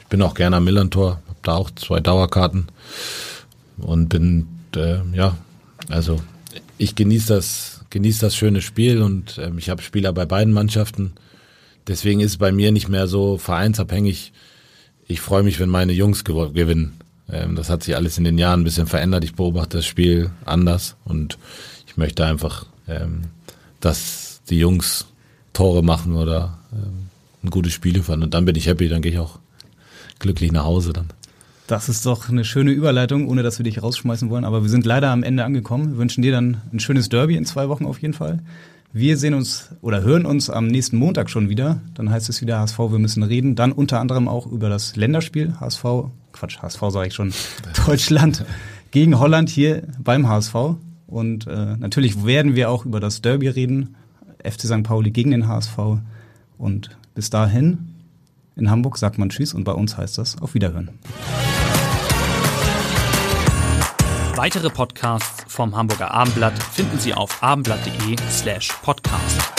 ich bin auch gerne am Millantor, habe da auch zwei Dauerkarten und bin äh, ja, also ich genieße das, genieße das schöne Spiel und äh, ich habe Spieler bei beiden Mannschaften. Deswegen ist es bei mir nicht mehr so vereinsabhängig. Ich freue mich, wenn meine Jungs gewinnen. Ähm, das hat sich alles in den Jahren ein bisschen verändert. Ich beobachte das Spiel anders und ich möchte einfach, ähm, dass die Jungs Tore machen oder ähm, ein gutes Spiel liefern. Und dann bin ich happy, dann gehe ich auch glücklich nach Hause dann. Das ist doch eine schöne Überleitung, ohne dass wir dich rausschmeißen wollen. Aber wir sind leider am Ende angekommen. Wir wünschen dir dann ein schönes Derby in zwei Wochen auf jeden Fall. Wir sehen uns oder hören uns am nächsten Montag schon wieder. Dann heißt es wieder HSV, wir müssen reden. Dann unter anderem auch über das Länderspiel HSV, Quatsch, HSV sage ich schon, (laughs) Deutschland gegen Holland hier beim HSV. Und äh, natürlich werden wir auch über das Derby reden. FC St. Pauli gegen den HSV. Und bis dahin, in Hamburg sagt man Tschüss und bei uns heißt das auf Wiederhören. Weitere Podcasts vom Hamburger Abendblatt finden Sie auf abendblatt.de slash podcast.